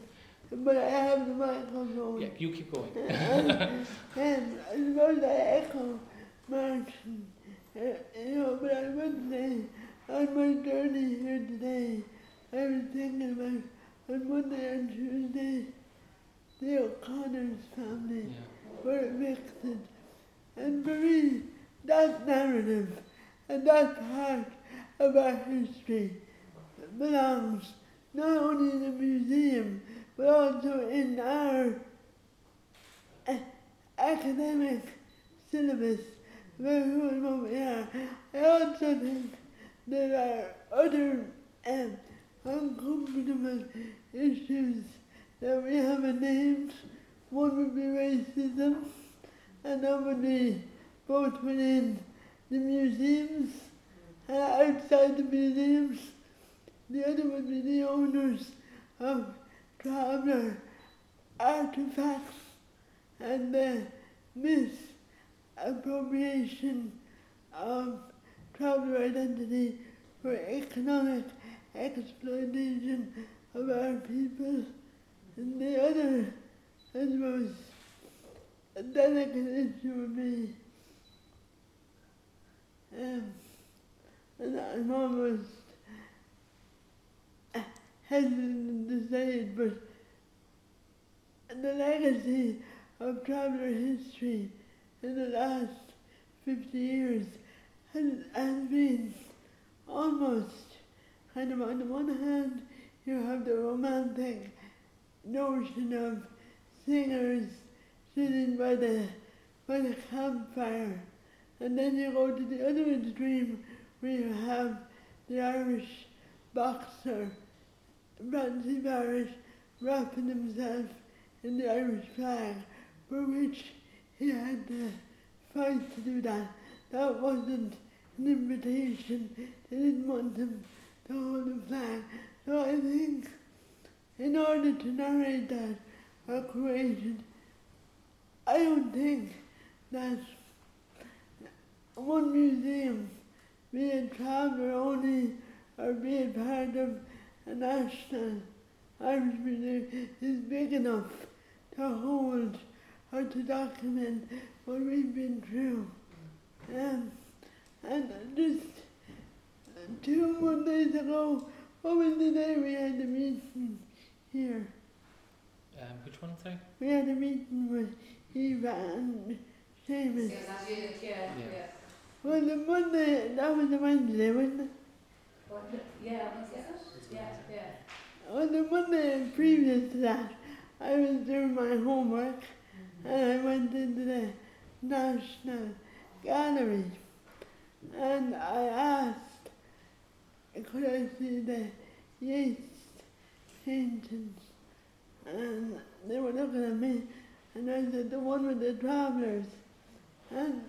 but I have the microphone. Yeah, you keep going. and, and I suppose I echo Martin. Uh, you know, but I would say on my journey here today, I was thinking about on Monday and Tuesday, the O'Connor's family Yeah. were evicted. And for me, that narrative and that part of our history belongs not only in the museum, but also in our a- academic syllabus and. I also think there are other um, uncomfortable issues that we haven't named. One would be racism, and that would be both within the museums and outside the museums. The other would be the owners of traveller artifacts and the misappropriation of traveller identity for economic exploitation of our people. And the other, I suppose, a delicate issue would be, um, and I'm to say it, but the legacy of traveller history in the last 50 years has, has been almost kind of on the one hand, you have the romantic notion of singers sitting by the by the campfire, and then you go to the other extreme where you have the Irish boxer Francie Barrett wrapping himself in the Irish flag, for which he had to fight to do that. That wasn't an invitation. They didn't want him to hold the flag. So I think in order to narrate that create I don't think that one museum, be it traveller only or be it part of a national Irish museum, is big enough to hold or to document what we've been through. Um, and just two Mondays ago, what was the day we had the meeting here? Um, which one, sorry? We had a meeting with Eva and Seamus. Yeah, that's it, yeah, Yeah. yeah. Well, the Monday, that was the Wednesday, wasn't it? What, the- yeah, was it? Yeah, yeah. On the Monday previous to that, I was doing my homework mm-hmm. and I went into the National Gallery and I asked, could I see the Yeats paintings? And they were looking at me and I said, the one with the travellers. And,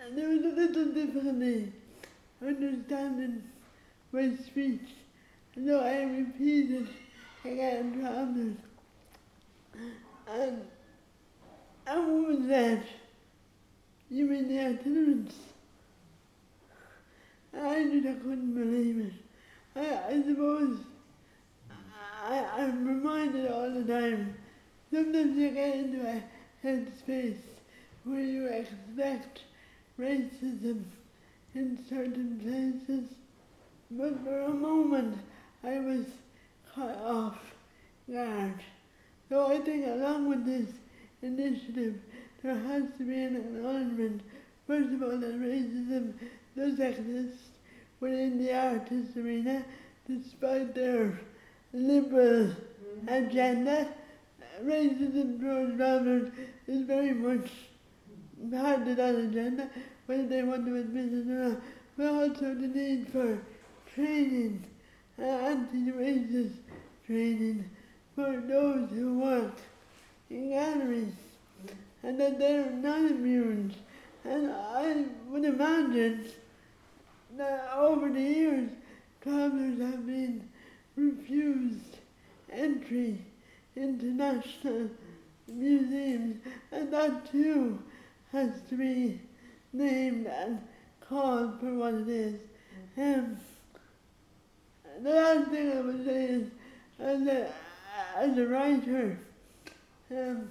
and there was a little difficulty understanding my speech. So I repeated again, travellers. And a woman said, you mean the itinerants? I just couldn't believe it. I, I suppose I, I'm reminded all the time, sometimes you get into a headspace where you expect racism in certain places. But for a moment I was caught off guard. So I think along with this initiative there has to be an acknowledgement, first of all, that racism does exist within the artist arena despite their liberal mm-hmm. agenda. Racism towards travelers is very much part of that agenda, whether they want to admit it or not. But also the need for training, anti-racist training for those who work in galleries, and that they're not immune. And I would imagine that over the years, travelers have been refused entry into national museums, and that too has to be named and called for what it is. Um, the last thing I would say is, as a, as a writer, um,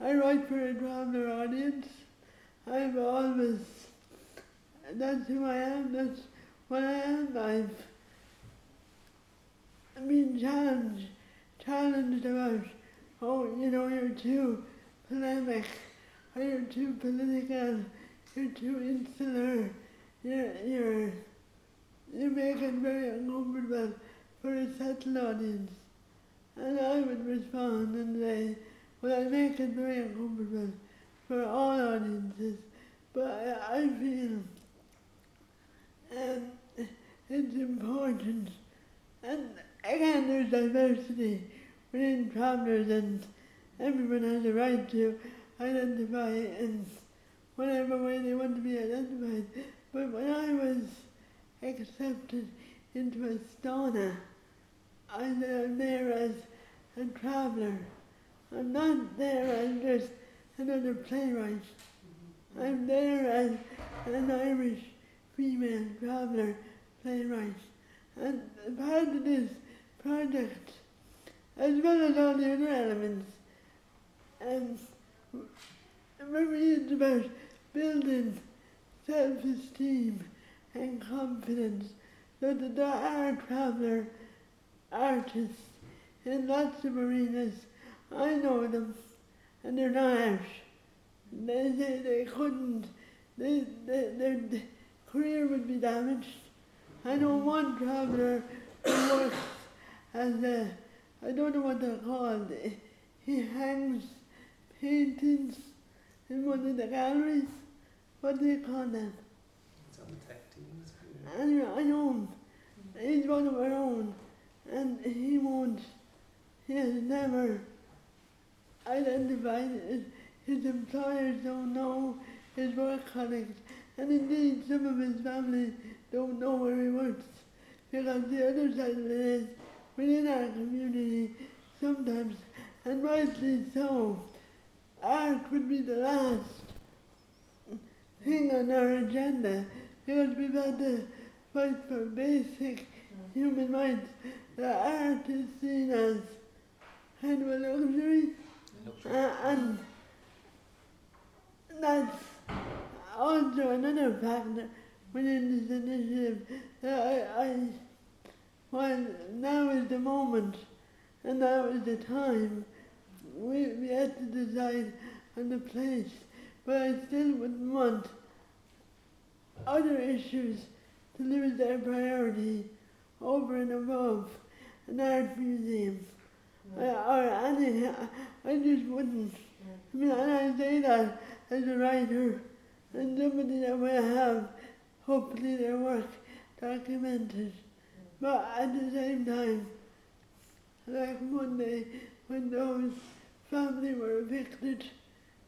I write for a traveller audience. I've always, that's who I am, that's what I am. I've been challenged, challenged about, oh, you know, you're too polemic, or you're too political, you're too insular, you're, you're, you make it very uncomfortable for a settled audience. And I would respond and say, well, I make it very uncomfortable for all audiences, but I, I feel um, it's important. And again, there's diversity within travelers, and everyone has a right to identify in whatever way they want to be identified. But when I was accepted into Aosdána, I I'm there as a traveller. I'm not there as just another playwright. I'm there as an Irish female traveller playwright. And part of this project, as well as all the other elements, and me it's about building self-esteem and confidence so that there are traveller artists in lots of arenas. I know them, and they're not Irish. They say they couldn't, they, they, their career would be damaged. I know one traveller who works as a, I don't know what they're called, he hangs paintings in one of the galleries. What do you call them? It's on the tech I know him. He's one of our own. And he won't, he has never identified his, his employers don't know his work colleagues. And indeed, some of his family don't know where he works. Because the other side of it is, within our community, sometimes, and rightly so, art would be the last thing on our agenda because we've had to fight for basic human rights. The art is seen as kind of a luxury, and that's also another factor within this initiative that I, I well, now is the moment and now is the time. We, we have to decide on the place, but I still wouldn't want other issues to lose their priority over and above an art museum. Uh, or any, I just wouldn't. I mean, and I say that as a writer and somebody that will have hopefully their work documented. But at the same time, like Monday, when those family were evicted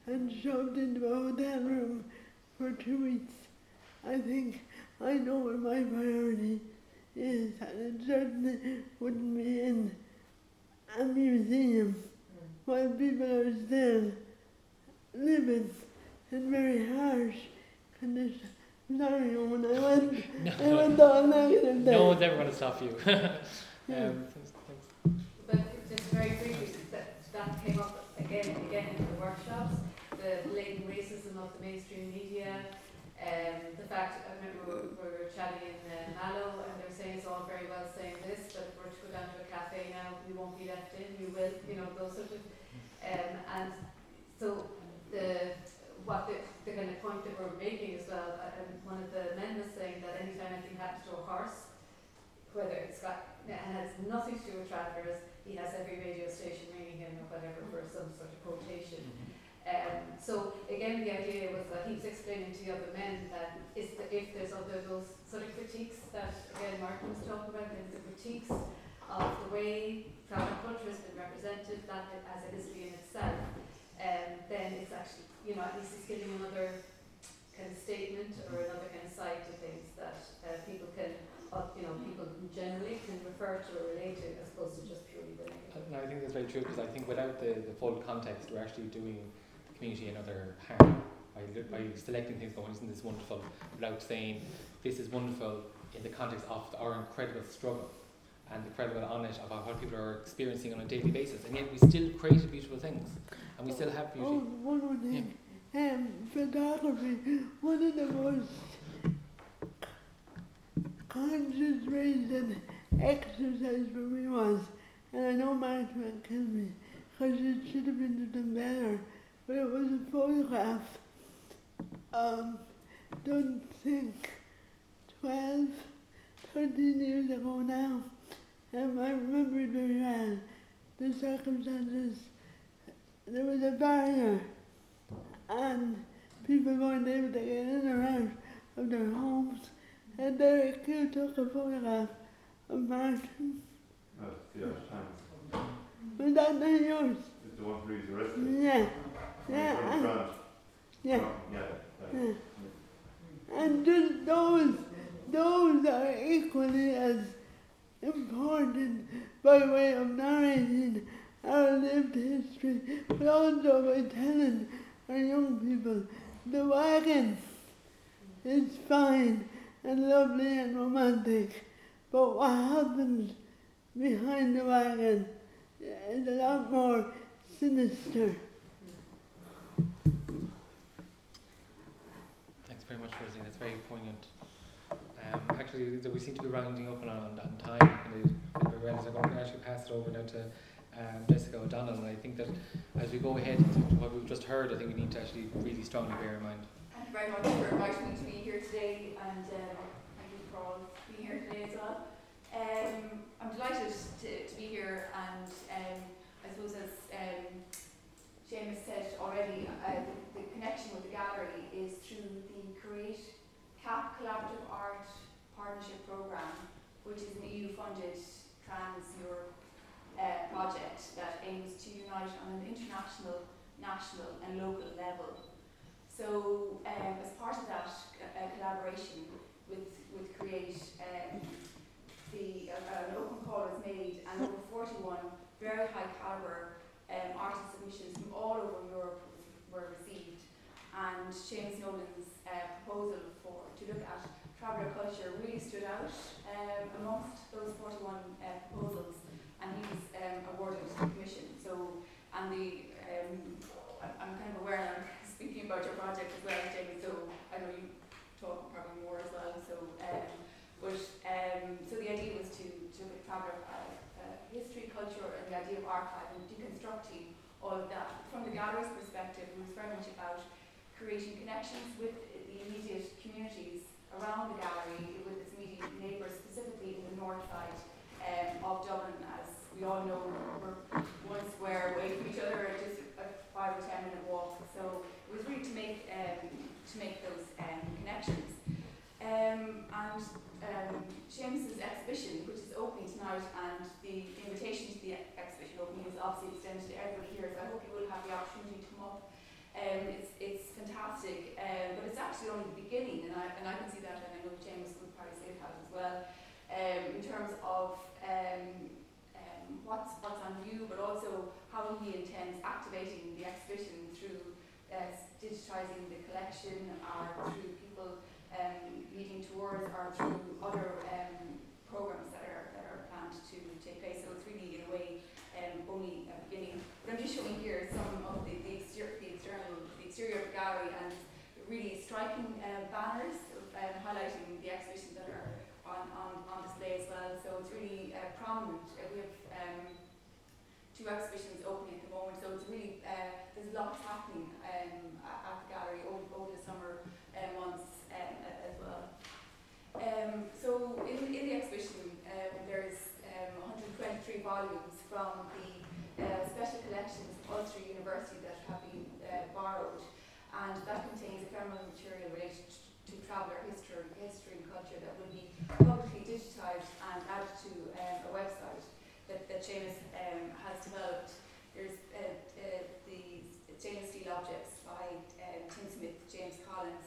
and shoved into a hotel room for two weeks, I think I know where my priority is, and it certainly wouldn't be in a museum while people are still living in very harsh conditions. Sorry, Owen, I went, I went all negative there. No one's ever going to stop you. um, Yeah. thanks, thanks. But just very briefly, that, that came up again and again in the workshops, the the blatant racism of the mainstream media. Um, the fact, I remember we we were chatting in uh, Mallow and they were saying it's all very well saying this, but we're to go down to a cafe now, we won't be left in, you will, you know, those sort of, um, and so the, what the, the kind of point that we're making as well, uh, and one of the men was saying that anytime anything happens to a horse, whether it's got, and has nothing to do with travellers, he has every radio station ringing him or whatever for some sort of quotation. Um, so again, the idea was that he was explaining to the other men that is the, if there's other those sort of critiques that again Martin was talking about, there's the critiques of the way travel culture has been represented, that it- as is in itself, um, then it's actually you know at least it's giving another kind of statement or another kind of side to things that uh, people can uh, you know people generally can refer to or relate to as opposed to just purely the. No, I think that's very true because I think without the, the full context, we're actually doing community another harm by, by selecting things going, isn't this wonderful, without saying this is wonderful in the context of our incredible struggle and the incredible honest about what people are experiencing on a daily basis. And yet we still create beautiful things and we still have beauty. Oh, one more thing. Um, photography, one of the most conscious and exercise for me was, and I know Mark might kill me, because it should have been done better, but it was a photograph, um, don't think, 12, 13 years ago now, and I remember very well, the circumstances, there was a barrier, and people weren't able to get in or out of their homes. And Derek Q took a photograph of Martin. That's the Irish Times. Was that not yours? It's the one who he's arrested. Yeah, yeah, and, yeah. Yeah. yeah. yeah. And just those, those are equally as important by way of narrating our lived history, but also by telling our young people the wagon is fine and lovely and romantic, but what happens behind the wagon is a lot more sinister. Thanks very much, Rosie. That's very poignant. Um, actually, we seem to be rounding up on, on, on time. And it, we're I'm going to actually pass it over now to um, Jessica O'Donnell. And I think that as we go ahead to what we've just heard, I think we need to actually really strongly bear in mind. Thank you very much for inviting me to be here today and um, thank you for all being here today as well. Um, I'm delighted to, to be here and um, I suppose as um, Seamus said already, uh, the, the connection with the gallery is through the Create CAPP Collaborative Art Partnership Programme, which is an EU-funded trans-Europe uh, project that aims to unite on an international, national and local level. So um, as part of that uh, collaboration with, with Create, um, the, uh, an open call was made and over 41 very high calibre um, artist submissions from all over Europe were received. And Seamus Nolan's uh, proposal for to look at traveller culture really stood out um, amongst those 41 uh, proposals and he was um, awarded the commission. So, and the, um, I'm kind of aware now speaking about your project as well, Jamie, so I know you talk probably more as well, so, um, but, um, so the idea was to, to look at traveller, uh, history, culture, and the idea of archive and deconstructing all of that. From the gallery's perspective, it was very much about creating connections with the immediate communities around the gallery, with its immediate neighbours, specifically in the north side um, of Dublin, as we all know, we're one square away from each other, just a five or ten minute walk. So it was really to make um, to make those um, connections. Um, and um, Seamus's exhibition, which is opening tonight, and the invitation to the exhibition opening is obviously extended to everybody here. So I hope you will have the opportunity to come up. Um, it's it's fantastic, um, but it's actually only the beginning, and I and I can see that, and I know James would probably say that as well. Um, in terms of um, um, what's what's on view, but also how he intends activating the exhibition through uh, digitising the collection or through people um, leading tours or through other um, programs that are, that are planned to take place. So it's really, in a way, um, only a beginning. But I'm just showing here some of the, the, exter- the external the exterior garden and really striking uh, banners um, highlighting the exhibitions that are on, on, on display as well. So it's really uh, prominent. Uh, we have um, two exhibitions opening at the moment, so it's really uh, there's lots happening um, at, at the gallery over, over the summer uh, months um, as well. Um, so in, in the exhibition, um, there's um, 123 volumes from the uh, special collections of Ulster University that have been uh, borrowed, and that contains ephemeral material related to traveller history, history and culture that will be publicly digitised and added to um, a website that, that Seamus um, has developed. There's uh, uh, the stainless steel objects by Tim Smith, James Collins,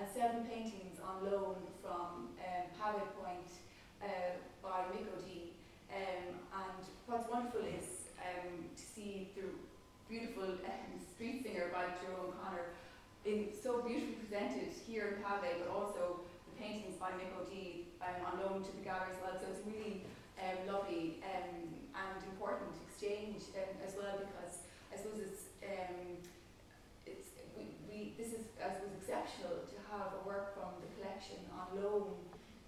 and seven paintings on loan from um, Point uh, by Mick O'Dea. Um, and what's wonderful is um, to see the beautiful um, street singer by Jerome Connor in so beautifully presented here in Pavee, but also the paintings by Mick O'Dea um, on loan to the gallery as well. So it's really um, lovely um, and important exchange um, as well because I suppose it's it's we, we this is I suppose exceptional to have a work from the collection on loan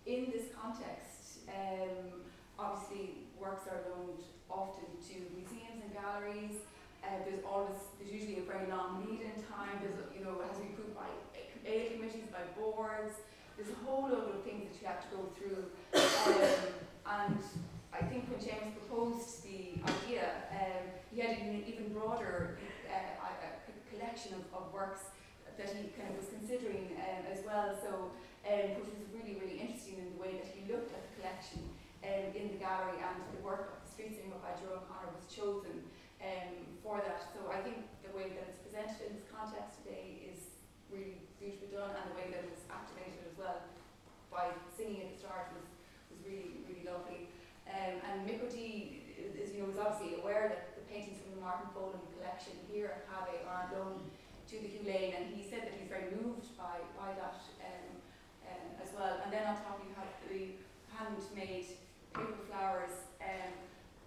in this context. Um, obviously, works are loaned often to museums and galleries. Uh, there's always there's usually a very long lead-in time. There's you know it has to be approved by aid committees, by boards. There's a whole load of things that you have to go through. Um, and I think when James proposed the idea, um, he had an even broader uh, a, a collection of, of works that he kind of was considering um, as well. So, um, which was really, really interesting in the way that he looked at the collection um, in the gallery and the work of the street singer by Jerome Connor was chosen um, for that. So I think the way that it's presented in this context today is really beautifully done and the way that it was activated as well by singing at the start was, was really, really lovely. Um, and Mick O'Dea, is, you know, was obviously aware that the paintings from the Martin Foley collection here at Pavee are on loan to the Hugh Lane, and he said that he's very moved by, by that um, um, as well. And then on top you have the handmade paper flowers um,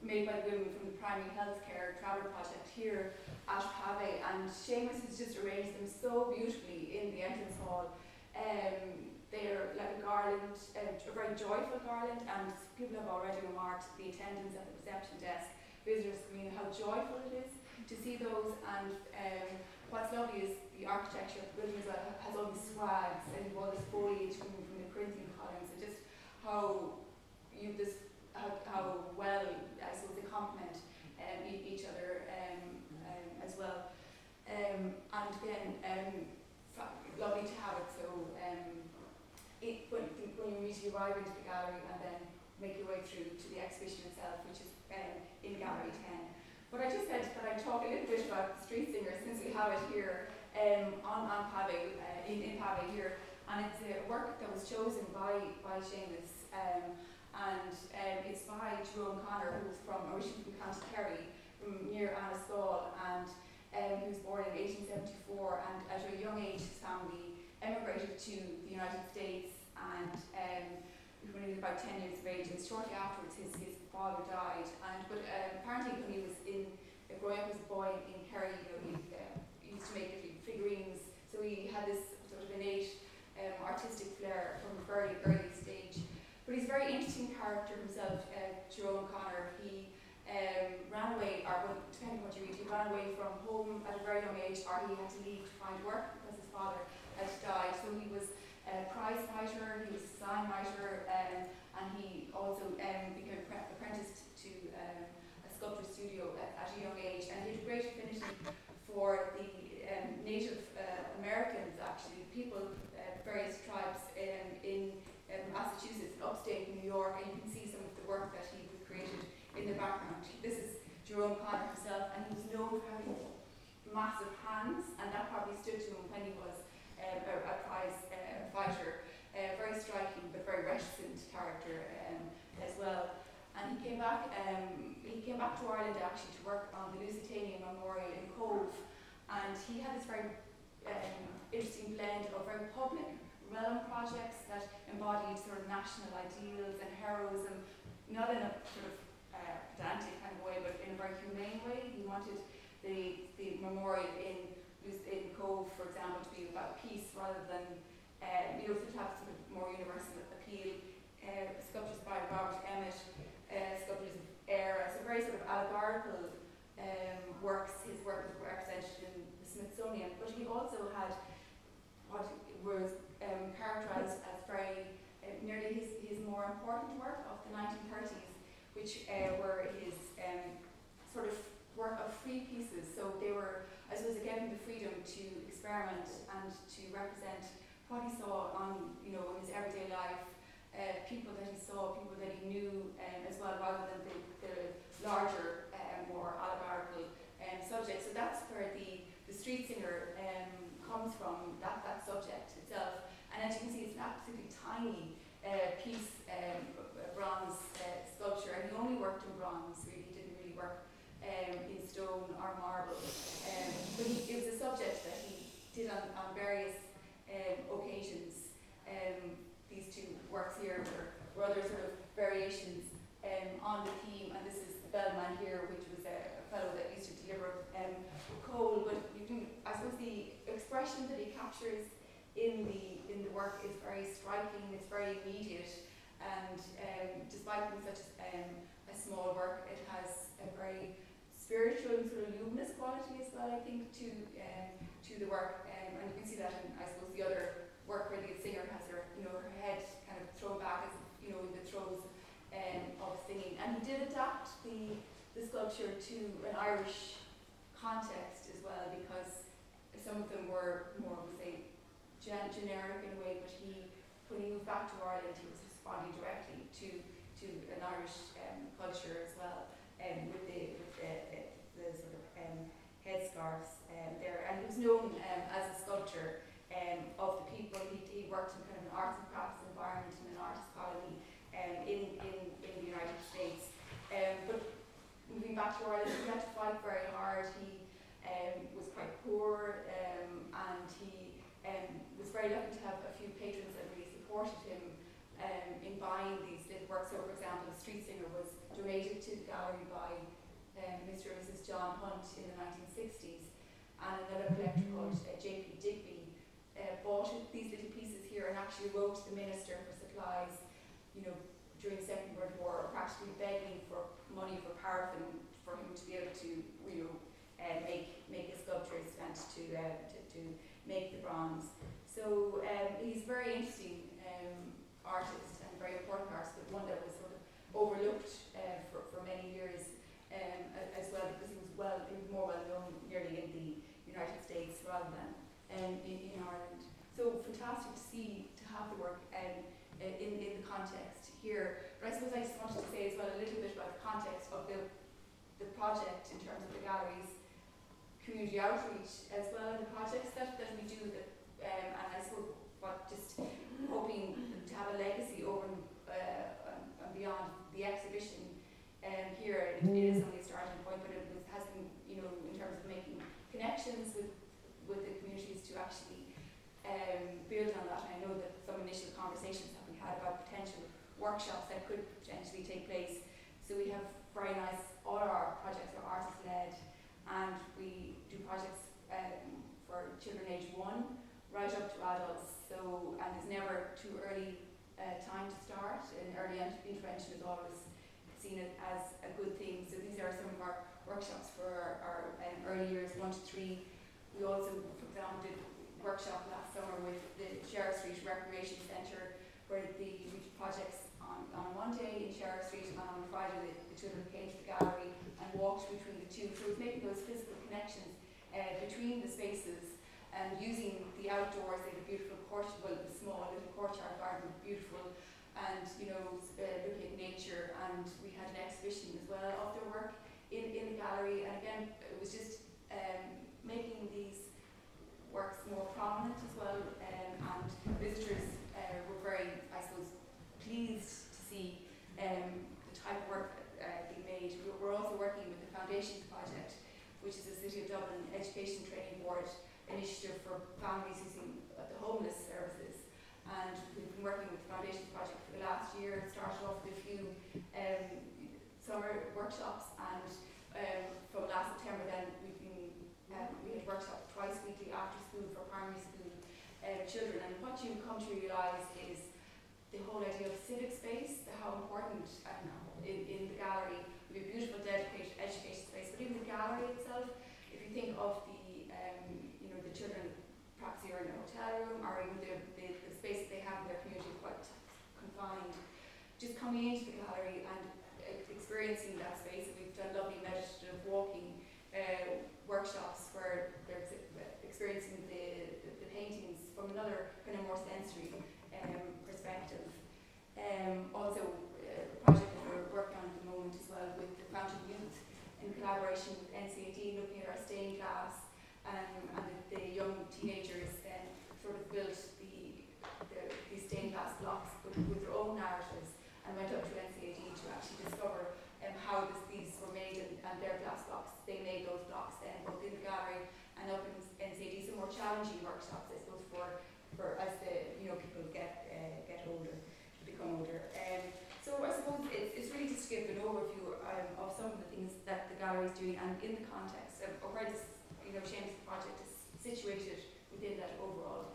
made by the women from the Primary Healthcare Travel Project here at Pavee, and Seamus has just arranged them so beautifully in the entrance hall. Um, they're like a garland, uh, a very joyful garland, and people have already remarked the attendants at the reception desk, visitors in, how joyful it is to see those. And um, what's lovely is the architecture of the building as well has all these swags and all this foliage coming from the Corinthian columns, and just how you this how, how well I suppose they complement um, each other um, um, as well. Um, and again, um, lovely to have it so. Um, it, when, when you immediately arrive into the gallery and then make your way through to the exhibition itself, which is in Gallery 10. But I just said that I'd talk a little bit about street singers since we have it here um, on, on Pavee, uh, in, in Pavee here. And it's a work that was chosen by, by Seamus. Um, and um, it's by Jerome Connor, who's from originally from County Kerry, from near Annascaul. And um, he was born in 1874 and at a young age his family emigrated to the United States when he was about 10 years of age and shortly afterwards his, his father died. And but um, apparently when he was in uh, growing up as a boy in Kerry you know, he, uh, he used to make little figurines. So he had this sort of innate um, artistic flair from a very early stage. But he's a very interesting character himself uh, Jerome Connor. He um, ran away or well, depending on what you read he ran away from home at a very young age or he had to leave to find work because his father had died. So he was a prize fighter, he was a sign writer, um, and he also um, became pre- apprenticed to um, a sculpture studio at, at a young age. And he had a great affinity for the um, Native uh, Americans, actually, people, uh, various tribes um, in um, Massachusetts, upstate New York, and you can see some of the work that he created in the background. This is Jerome Connor himself, and he was known for having massive hands, and that probably stood to him when he was um, a, a prize uh, fighter. Uh, very striking but very reticent character um, as well. And he came back. Um, he came back to Ireland actually to work on the Lusitania Memorial in Cobh, and he had this very um, interesting blend of very public realm projects that embodied sort of national ideals and heroism, not in a sort of uh, pedantic kind of way, but in a very humane way. He wanted the the memorial in was in Cobh, for example, to be about peace rather than, um, you know, to have sort of more universal appeal. Uh, sculptures by Robert Emmet, uh, sculptures of Éire, so very sort of allegorical um, works. His work was represented in the Smithsonian, but he also had what was um, characterised as very uh, nearly his, his more important work of the 1930s, which uh, were his um, sort of work of free pieces. So they were, I suppose, given the freedom to experiment and to represent what he saw on, you know, in his everyday life, uh, people that he saw, people that he knew um, as well, rather than the, the larger, um, more allegorical um, subject. So that's where the, the street singer um, comes from, that, that subject itself. And as you can see, it's an absolutely tiny uh, piece, um, a bronze uh, sculpture, and he only worked in bronze, really, um, in stone or marble. Um, but he, it was a subject that he did on, on various um, occasions. Um, these two works here were, were other sort of variations um, on the theme, and this is the Bellman here, which was a, fellow that used to deliver coal. But you can, I suppose, the expression that he captures in the in the work is very striking. It's very immediate, and um, despite being such um, a small work, it has a very spiritual and sort of luminous quality as well. I think to um, to the work, um, and you can see that in I suppose the other work where the singer has her you know her head kind of thrown back as you know in the throes um, of singing, and he did adapt the the sculpture to an Irish context as well because some of them were more, we say, gen- generic in a way, but he, when he moved back to Ireland, he was responding directly to, to an Irish um, culture as well, um, with the, with the, uh, the sort of um, headscarves um, there. And he was known um, as a sculptor um, of the people. He, he worked in kind of an arts and crafts environment in an artist colony um, in, in, in the United States. Um, but moving back to Ireland, he had to fight very hard. He was quite poor and he was very lucky to have a few patrons that really supported him in buying these little works. So, for example, The Street Singer was donated to the gallery by um, Mr. and Mrs. John Hunt in the 1960s, and another collector called uh, J.P. Digby uh, bought these little pieces here and actually wrote to the minister for supplies, you know, during the Second World War, practically begging for money for paraffin for him to be able to, you know, uh, make make the sculptures and to, uh, to, to make the bronze. So um, he's a very interesting um, artist and very important artist, but one that was sort of overlooked uh, for, for many years um, as well because he was well he was more well known nearly in the United States rather than um, in, in Ireland. So fantastic to see to have the work um, in, in the context here. But I suppose I just wanted to say as well a little bit about the context of the the project in terms of the galleries community outreach as well in the projects that, that we do that um, and I suppose what just hoping to have a legacy over uh, and beyond the exhibition um, here it, it is only a starting point but it was, has been you know in terms of making connections with with the communities to actually um, build on that. And I know that some initial conversations have been had about potential workshops that could potentially take place. So we have very nice all our projects are artist led and we do projects um, for children age one right up to adults. So, and it's never too early uh, time to start, and early intervention is always seen it as a good thing. So, these are some of our workshops for our, our um, early years one to three. We also, for example, did workshop last summer with the Sheriff Street Recreation Centre, where the projects on, on one day in Sheriff Street, and on Friday the, the children came to the gallery and walked between the two. So it's making those physical connections uh, between the spaces and using the outdoors. They had a beautiful court, well, a small little courtyard garden, beautiful, and you know, uh, looking at nature. And we had an exhibition as well of their work in, in the gallery. And again, it was just um, making these works more prominent as well. Um, and visitors uh, were very, I suppose, pleased to see um, the type of work uh, being made. We're also working with the Foundations Project, which is a City of Dublin Education Training Board initiative for families using the homeless services. And we've been working with the Foundations Project for the last year. It started off with a few um, summer workshops, and um, from last September, then we've been um, we had workshops twice weekly after school for primary school uh, children. And what you come to realise is the whole idea of civic space, how important um, in, in the gallery, we have a beautiful dedicated education space, but even the gallery itself, if you think of the, um, you know, the children perhaps here in a hotel room or even the, the space they have in their community quite confined, just coming into the gallery and uh, experiencing that space. We've done lovely meditative walking uh, workshops where they're experiencing the, the, paintings from another kind of more sensory um, perspective. Um, also, uh, a project that we're working on at the moment as well with the Fountain Youth in collaboration with NCAD, looking at our stained glass um, and the, young teenagers then sort of built the, the these stained glass blocks with, with their own narratives and went up to NCAD to actually discover um, how this, these were made and, and their glass blocks. They made those blocks then both in the gallery and up in NCAD. Some more challenging workshops, I suppose, for, for as the you know people get uh, get older, become older. Um, so I suppose it's, it's really just to give an overview um, of some of the things that the gallery is doing and in the context of, of where this you know Seamus project is situated within that overall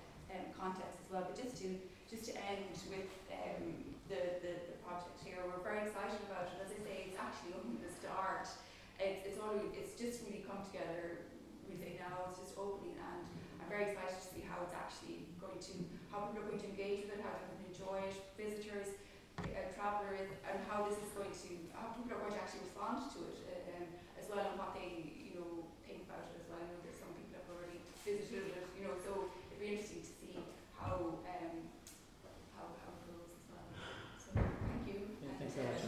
context as well. But just to just to end with um, the, the, the project here, we're very excited about it. As I say, it's actually only the start. It's, it's only it's just really come together. We say now it's just opening, and I'm very excited to see how it's actually going to how people are going to engage with it, how people enjoy it, visitors, uh, travellers, and how this is going to how people are going to actually respond to it uh, um, as well, and what they you know think about it as well. I know there's some people have already visited it, you know, so it'd be interesting to see how um, how how it goes as well. So thank you. Yeah, thanks very much.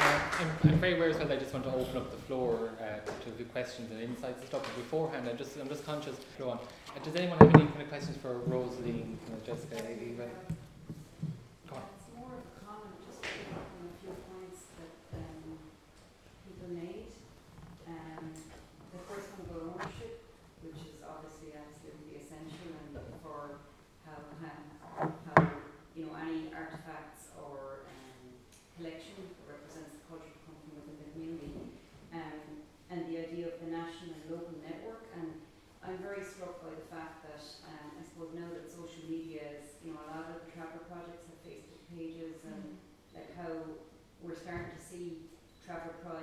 Uh, I'm, I'm very aware as well. I just want to open up the floor uh, to the questions and insights and stuff. But beforehand, I'm just I'm just conscious. Go on. Uh, does anyone have any kind of questions for Rosaleen, Jessica, Eva? Go on. It's more of a comment, just to pick up on a few points that um, people made. Um, the first one about ownership, which is obviously absolutely essential and for how, how, how you know, any artifacts or um, collection that represents the culture come from within the community. Um, and the idea of the national and local network. And I'm very struck by the fact that um, I suppose now that social media is, you know, a lot of the travel projects have Facebook pages and like how we're starting to see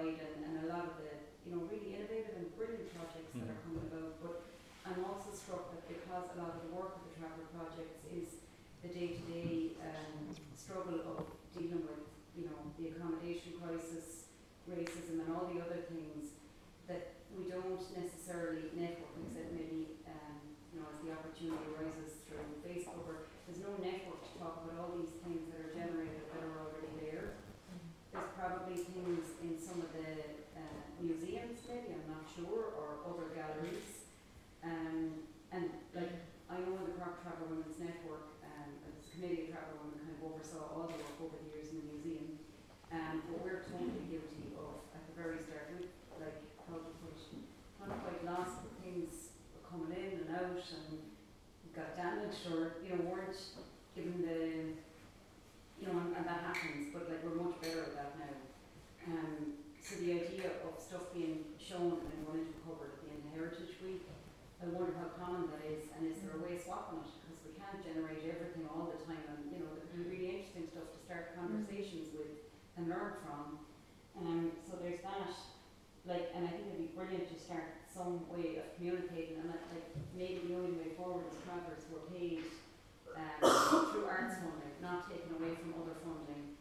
Pride and, and a lot of the, you know, really innovative and brilliant projects that are coming about. But I'm also struck that because a lot of the work of the travel projects is the day-to-day um, struggle of dealing with, you know, the accommodation crisis, racism and all the other things that we don't necessarily network except maybe um, you know as the opportunity arises through Facebook or there's no network to talk about all these things that are generated that are already there. There's probably things in some of the uh, museums or other galleries. Um, and like I know in the Cork Travel Women's Network, um, as committee of Travel Women kind of oversaw all the work over the years in the museum. Um, but we're totally guilty of at the very start, we like how to put it, not quite lost, things were coming in and out and got damaged or, you know, weren't given the, you know, and, and that happens, but like we're much better at that now. Um, so the idea of stuff being shown and at the end of Heritage Week, I wonder how common that is and is there a way of swapping it? Because we can't generate everything all the time and, you know, there'd be really interesting stuff to start conversations with and learn from. Um, so there's that like, and I think it'd be brilliant to start some way of communicating, and that, like, maybe the only way forward is travellers were paid um, through arts funding, not taken away from other funding,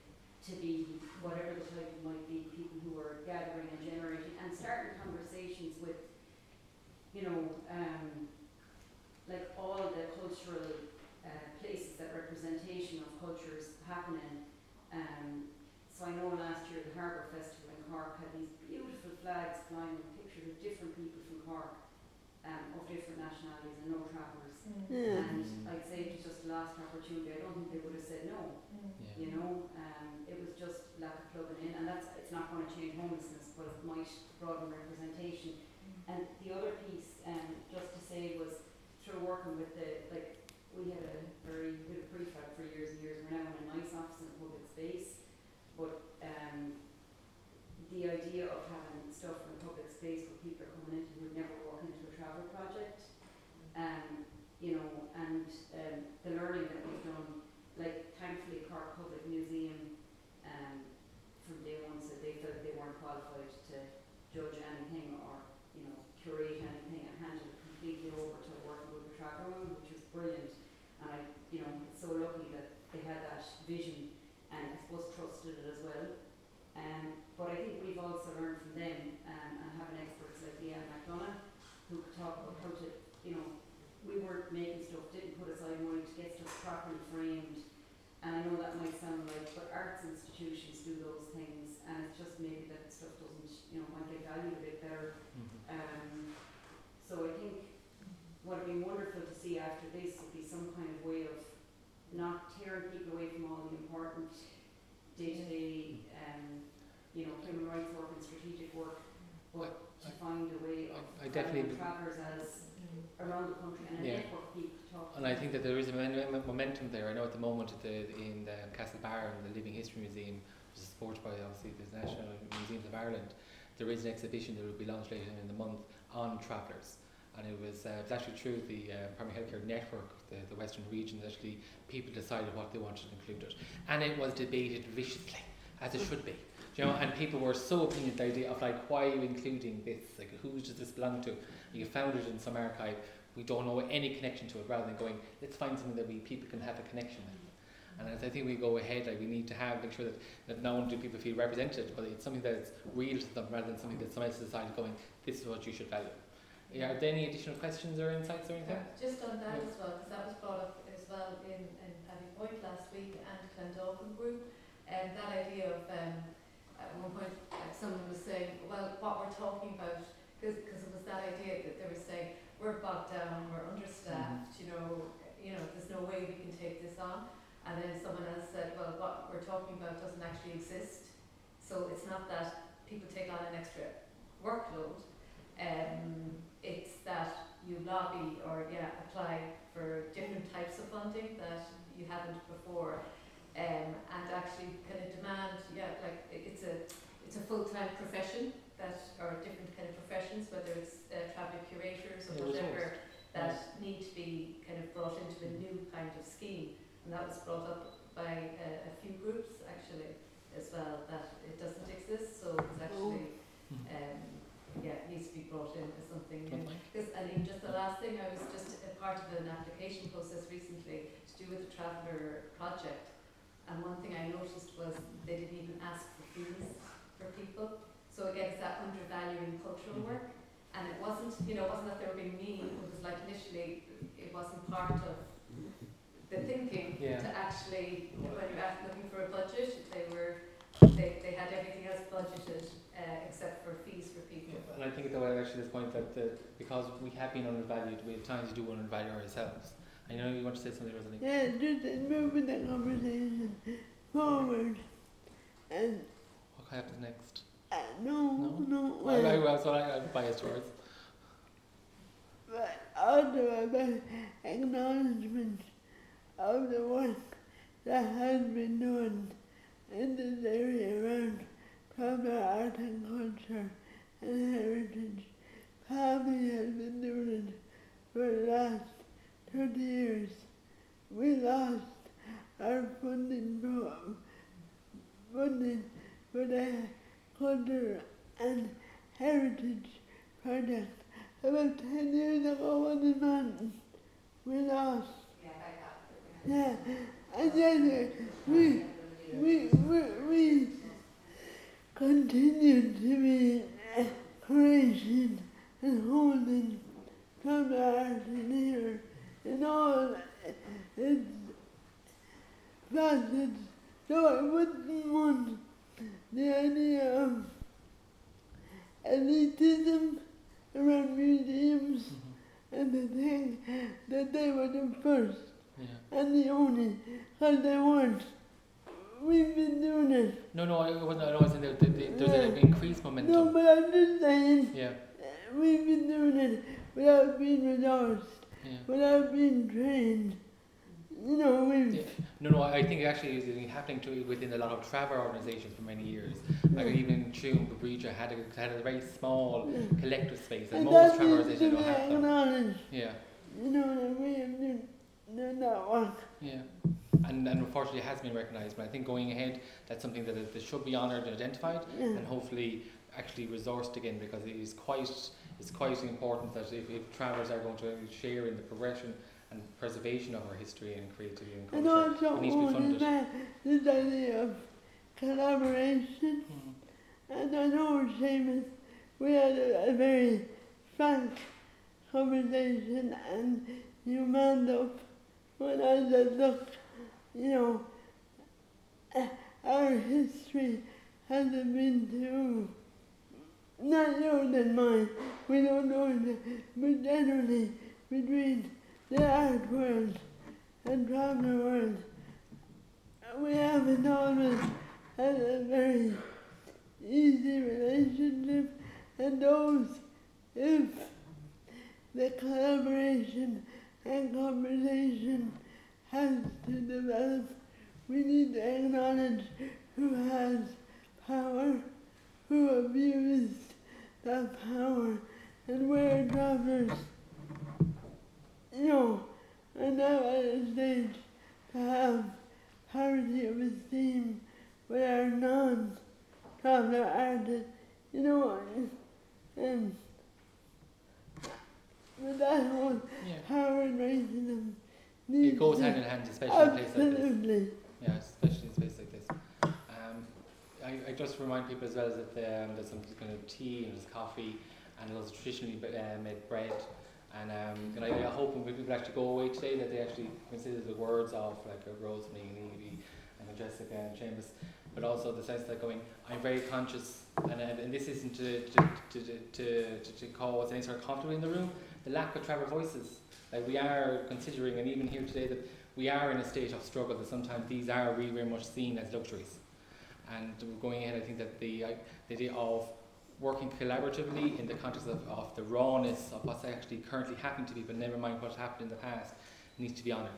to be whatever the type might be, people who are gathering and generating, and starting conversations with, you know, um, like all the cultural uh, places that representation of cultures happening. Um, so I know last year the Harbour Festival different nationalities and no travellers. Mm. And I'd say it was just the last opportunity. I don't think they would have said no. Mm. Yeah. You know, um, it was just lack of plugging in, and that's it's not going to change homelessness, but it might broaden representation. Mm. And the other piece, um, just to say, was through working with the like we had a very good prefab for years and years. We're now in a nice office in a public space, but um, the idea of having stuff in a public space where people are coming in who would never walk into travel project, um, you know, and um, the learning that we've done, like thankfully Cork Public Museum, um, from day one said they felt they weren't qualified to judge anything or you know curate anything and handed it completely over to a work of the tracker which was brilliant. And I, you know, so lucky that they had that vision and I suppose trusted it as well. Um, but I think we've also learned from them um, and having experts like Leanne McDonagh who could talk about how to, you know, we weren't making stuff, didn't put aside money to get stuff properly framed. And I know that might sound like, but arts institutions do those things, and it's just maybe that stuff doesn't, you know, might get valued a bit better. Um, so I think what would be wonderful to see after this would be some kind of way of not tearing people away from all the important day-to-day, um, you know, human rights work and strategic work, but find a way of I definitely- having travellers as around the country and a Yeah. network people to talk. And I think that there is a men- men- momentum there. I know at the moment at the, in the Castlebar and the Living History Museum, which is supported by obviously the National Museums of Ireland, there is an exhibition that will be launched later in the month on travellers. And it was, uh, it was actually through the uh, Primary Healthcare Network, the, the Western region, that actually people decided what they wanted included. And it was debated viciously, as it should be. You know, and people were so opinionated the idea of like, why are you including this? Like, who does this belong to? You found it in some archive. We don't know any connection to it. Rather than going, let's find something that we people can have a connection with. And as I think we go ahead, like we need to have make sure that, that not only do people feel represented, but it's something that's real to them rather than something that someone else decided going, this is what you should value. Yeah, are there any additional questions or insights or anything? Just on that Yeah. as well, because that was brought up as well in, in Pavee Point last week and Clondalkin Group, and that idea of, um, at one point, someone was saying, well, what we're talking about, because it was that idea that they were saying, we're bogged down, we're understaffed, you know, you know, there's no way we can take this on. And then someone else said, well, what we're talking about doesn't actually exist. So it's not that people take on an extra workload, um, it's that you lobby or, yeah, apply for different types of funding that you haven't before. Um, and actually kind of demand, yeah, like it's a, it's a full-time profession that, or different kind of professions, whether it's uh, travel curators or Yeah, whatever, resource. that need to be kind of brought into a new kind of scheme. And that was brought up by a, a few groups actually as well, that it doesn't exist, so it's actually, Mhm. um, yeah, it needs to be brought in as something new. Don't. Because, I mean, just the last thing, I was just a part of an application process recently to do with the Traveller project. And one thing I noticed was they didn't even ask for fees for people. So again, it's that undervaluing cultural Mhm. work. And it wasn't, you know, it wasn't that they were being mean, it was like initially, it wasn't part of the thinking Yeah. to actually, when you're looking for a budget, they were, they, they had everything else budgeted, uh, except for fees for people. And I think though I actually this point that, that because we have been undervalued, we at times do undervalue ourselves. I know you want to say something, Rosalie. Yeah, just in moving the conversation forward. And What happens next? uh, no, No? no, I, I, well, that's what I, I'm biased towards. but also about acknowledgement of the work that has been done in this area around proper art and culture and heritage. Probably has been doing it for the last 30 years. We lost our funding for funding for the culture and heritage project about 10 years ago on the mountain. We lost. Yeah, and then we, we, we, we continue to be creation and holding from the art in here in all its facets. So I wouldn't want the idea of elitism around museums mm-hmm. and to think that they were the first Yeah. and the only, because they weren't. We've been doing it. No, no, I wasn't. I was saying that the, the, there's an increased momentum. No, but I'm just saying, Yeah, uh, we've been doing it without being resourced, yeah. without being trained. You know. Yeah. No, no, I think actually it's been happening to within a lot of travel organisations for many years. Like even Tune, Breacher had a had a very small collective space, and And most travel organisations don't have them. Yeah, You know, we have done, that work. yeah. And, and unfortunately, it has been recognised. But I think going ahead, that's something that, that should be honoured and identified, Yeah. and hopefully actually resourced again because it is quite it's quite important that if, if travellers are going to share in the progression and preservation of our history and creativity and And culture, also, it needs to be funded. this, this idea of collaboration. Mm. And I know Seamus, we had a, a very frank conversation and you manned up when I said, look, you know, our history hasn't been too, not yours and mine, we don't know it, but generally between the art world and traveller world, we haven't always had a very easy relationship. And those if the collaboration and conversation has to develop, we need to acknowledge who has power, who abused that power, and where travelers, you know, are now at a stage to have parity of esteem with our non traveller artists, you know, and with that whole Yeah. power and racism It goes hand in hand, especially in places like this. Absolutely. Yeah, especially in like I, I just remind people as well that um, there's some kind of tea and there's coffee and there's traditionally uh, made bread. And, um, and I, I hope when people actually go away today that they actually consider the words of like uh, Rosemary and Evie and Jessica and Seamus, but also the sense that going, I'm very conscious, and, and, and this isn't to, to, to, to, to, to, to cause any sort of conflict in the room, the lack of travel voices. Like we are considering, and even here today, that we are in a state of struggle that sometimes these are really very much seen as luxuries. And going ahead, I think that the, uh, the idea of working collaboratively in the context of, of the rawness of what's actually currently happening to people, never mind what's happened in the past, needs to be honoured.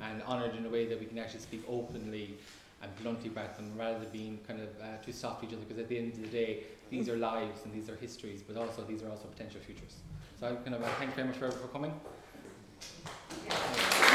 And honoured in a way that we can actually speak openly and bluntly about them rather than being kind of uh, too soft to each other because at the end of the day, these are lives and these are histories, but also these are also potential futures. So I kind of uh, thank you very much for, for coming. Yeah.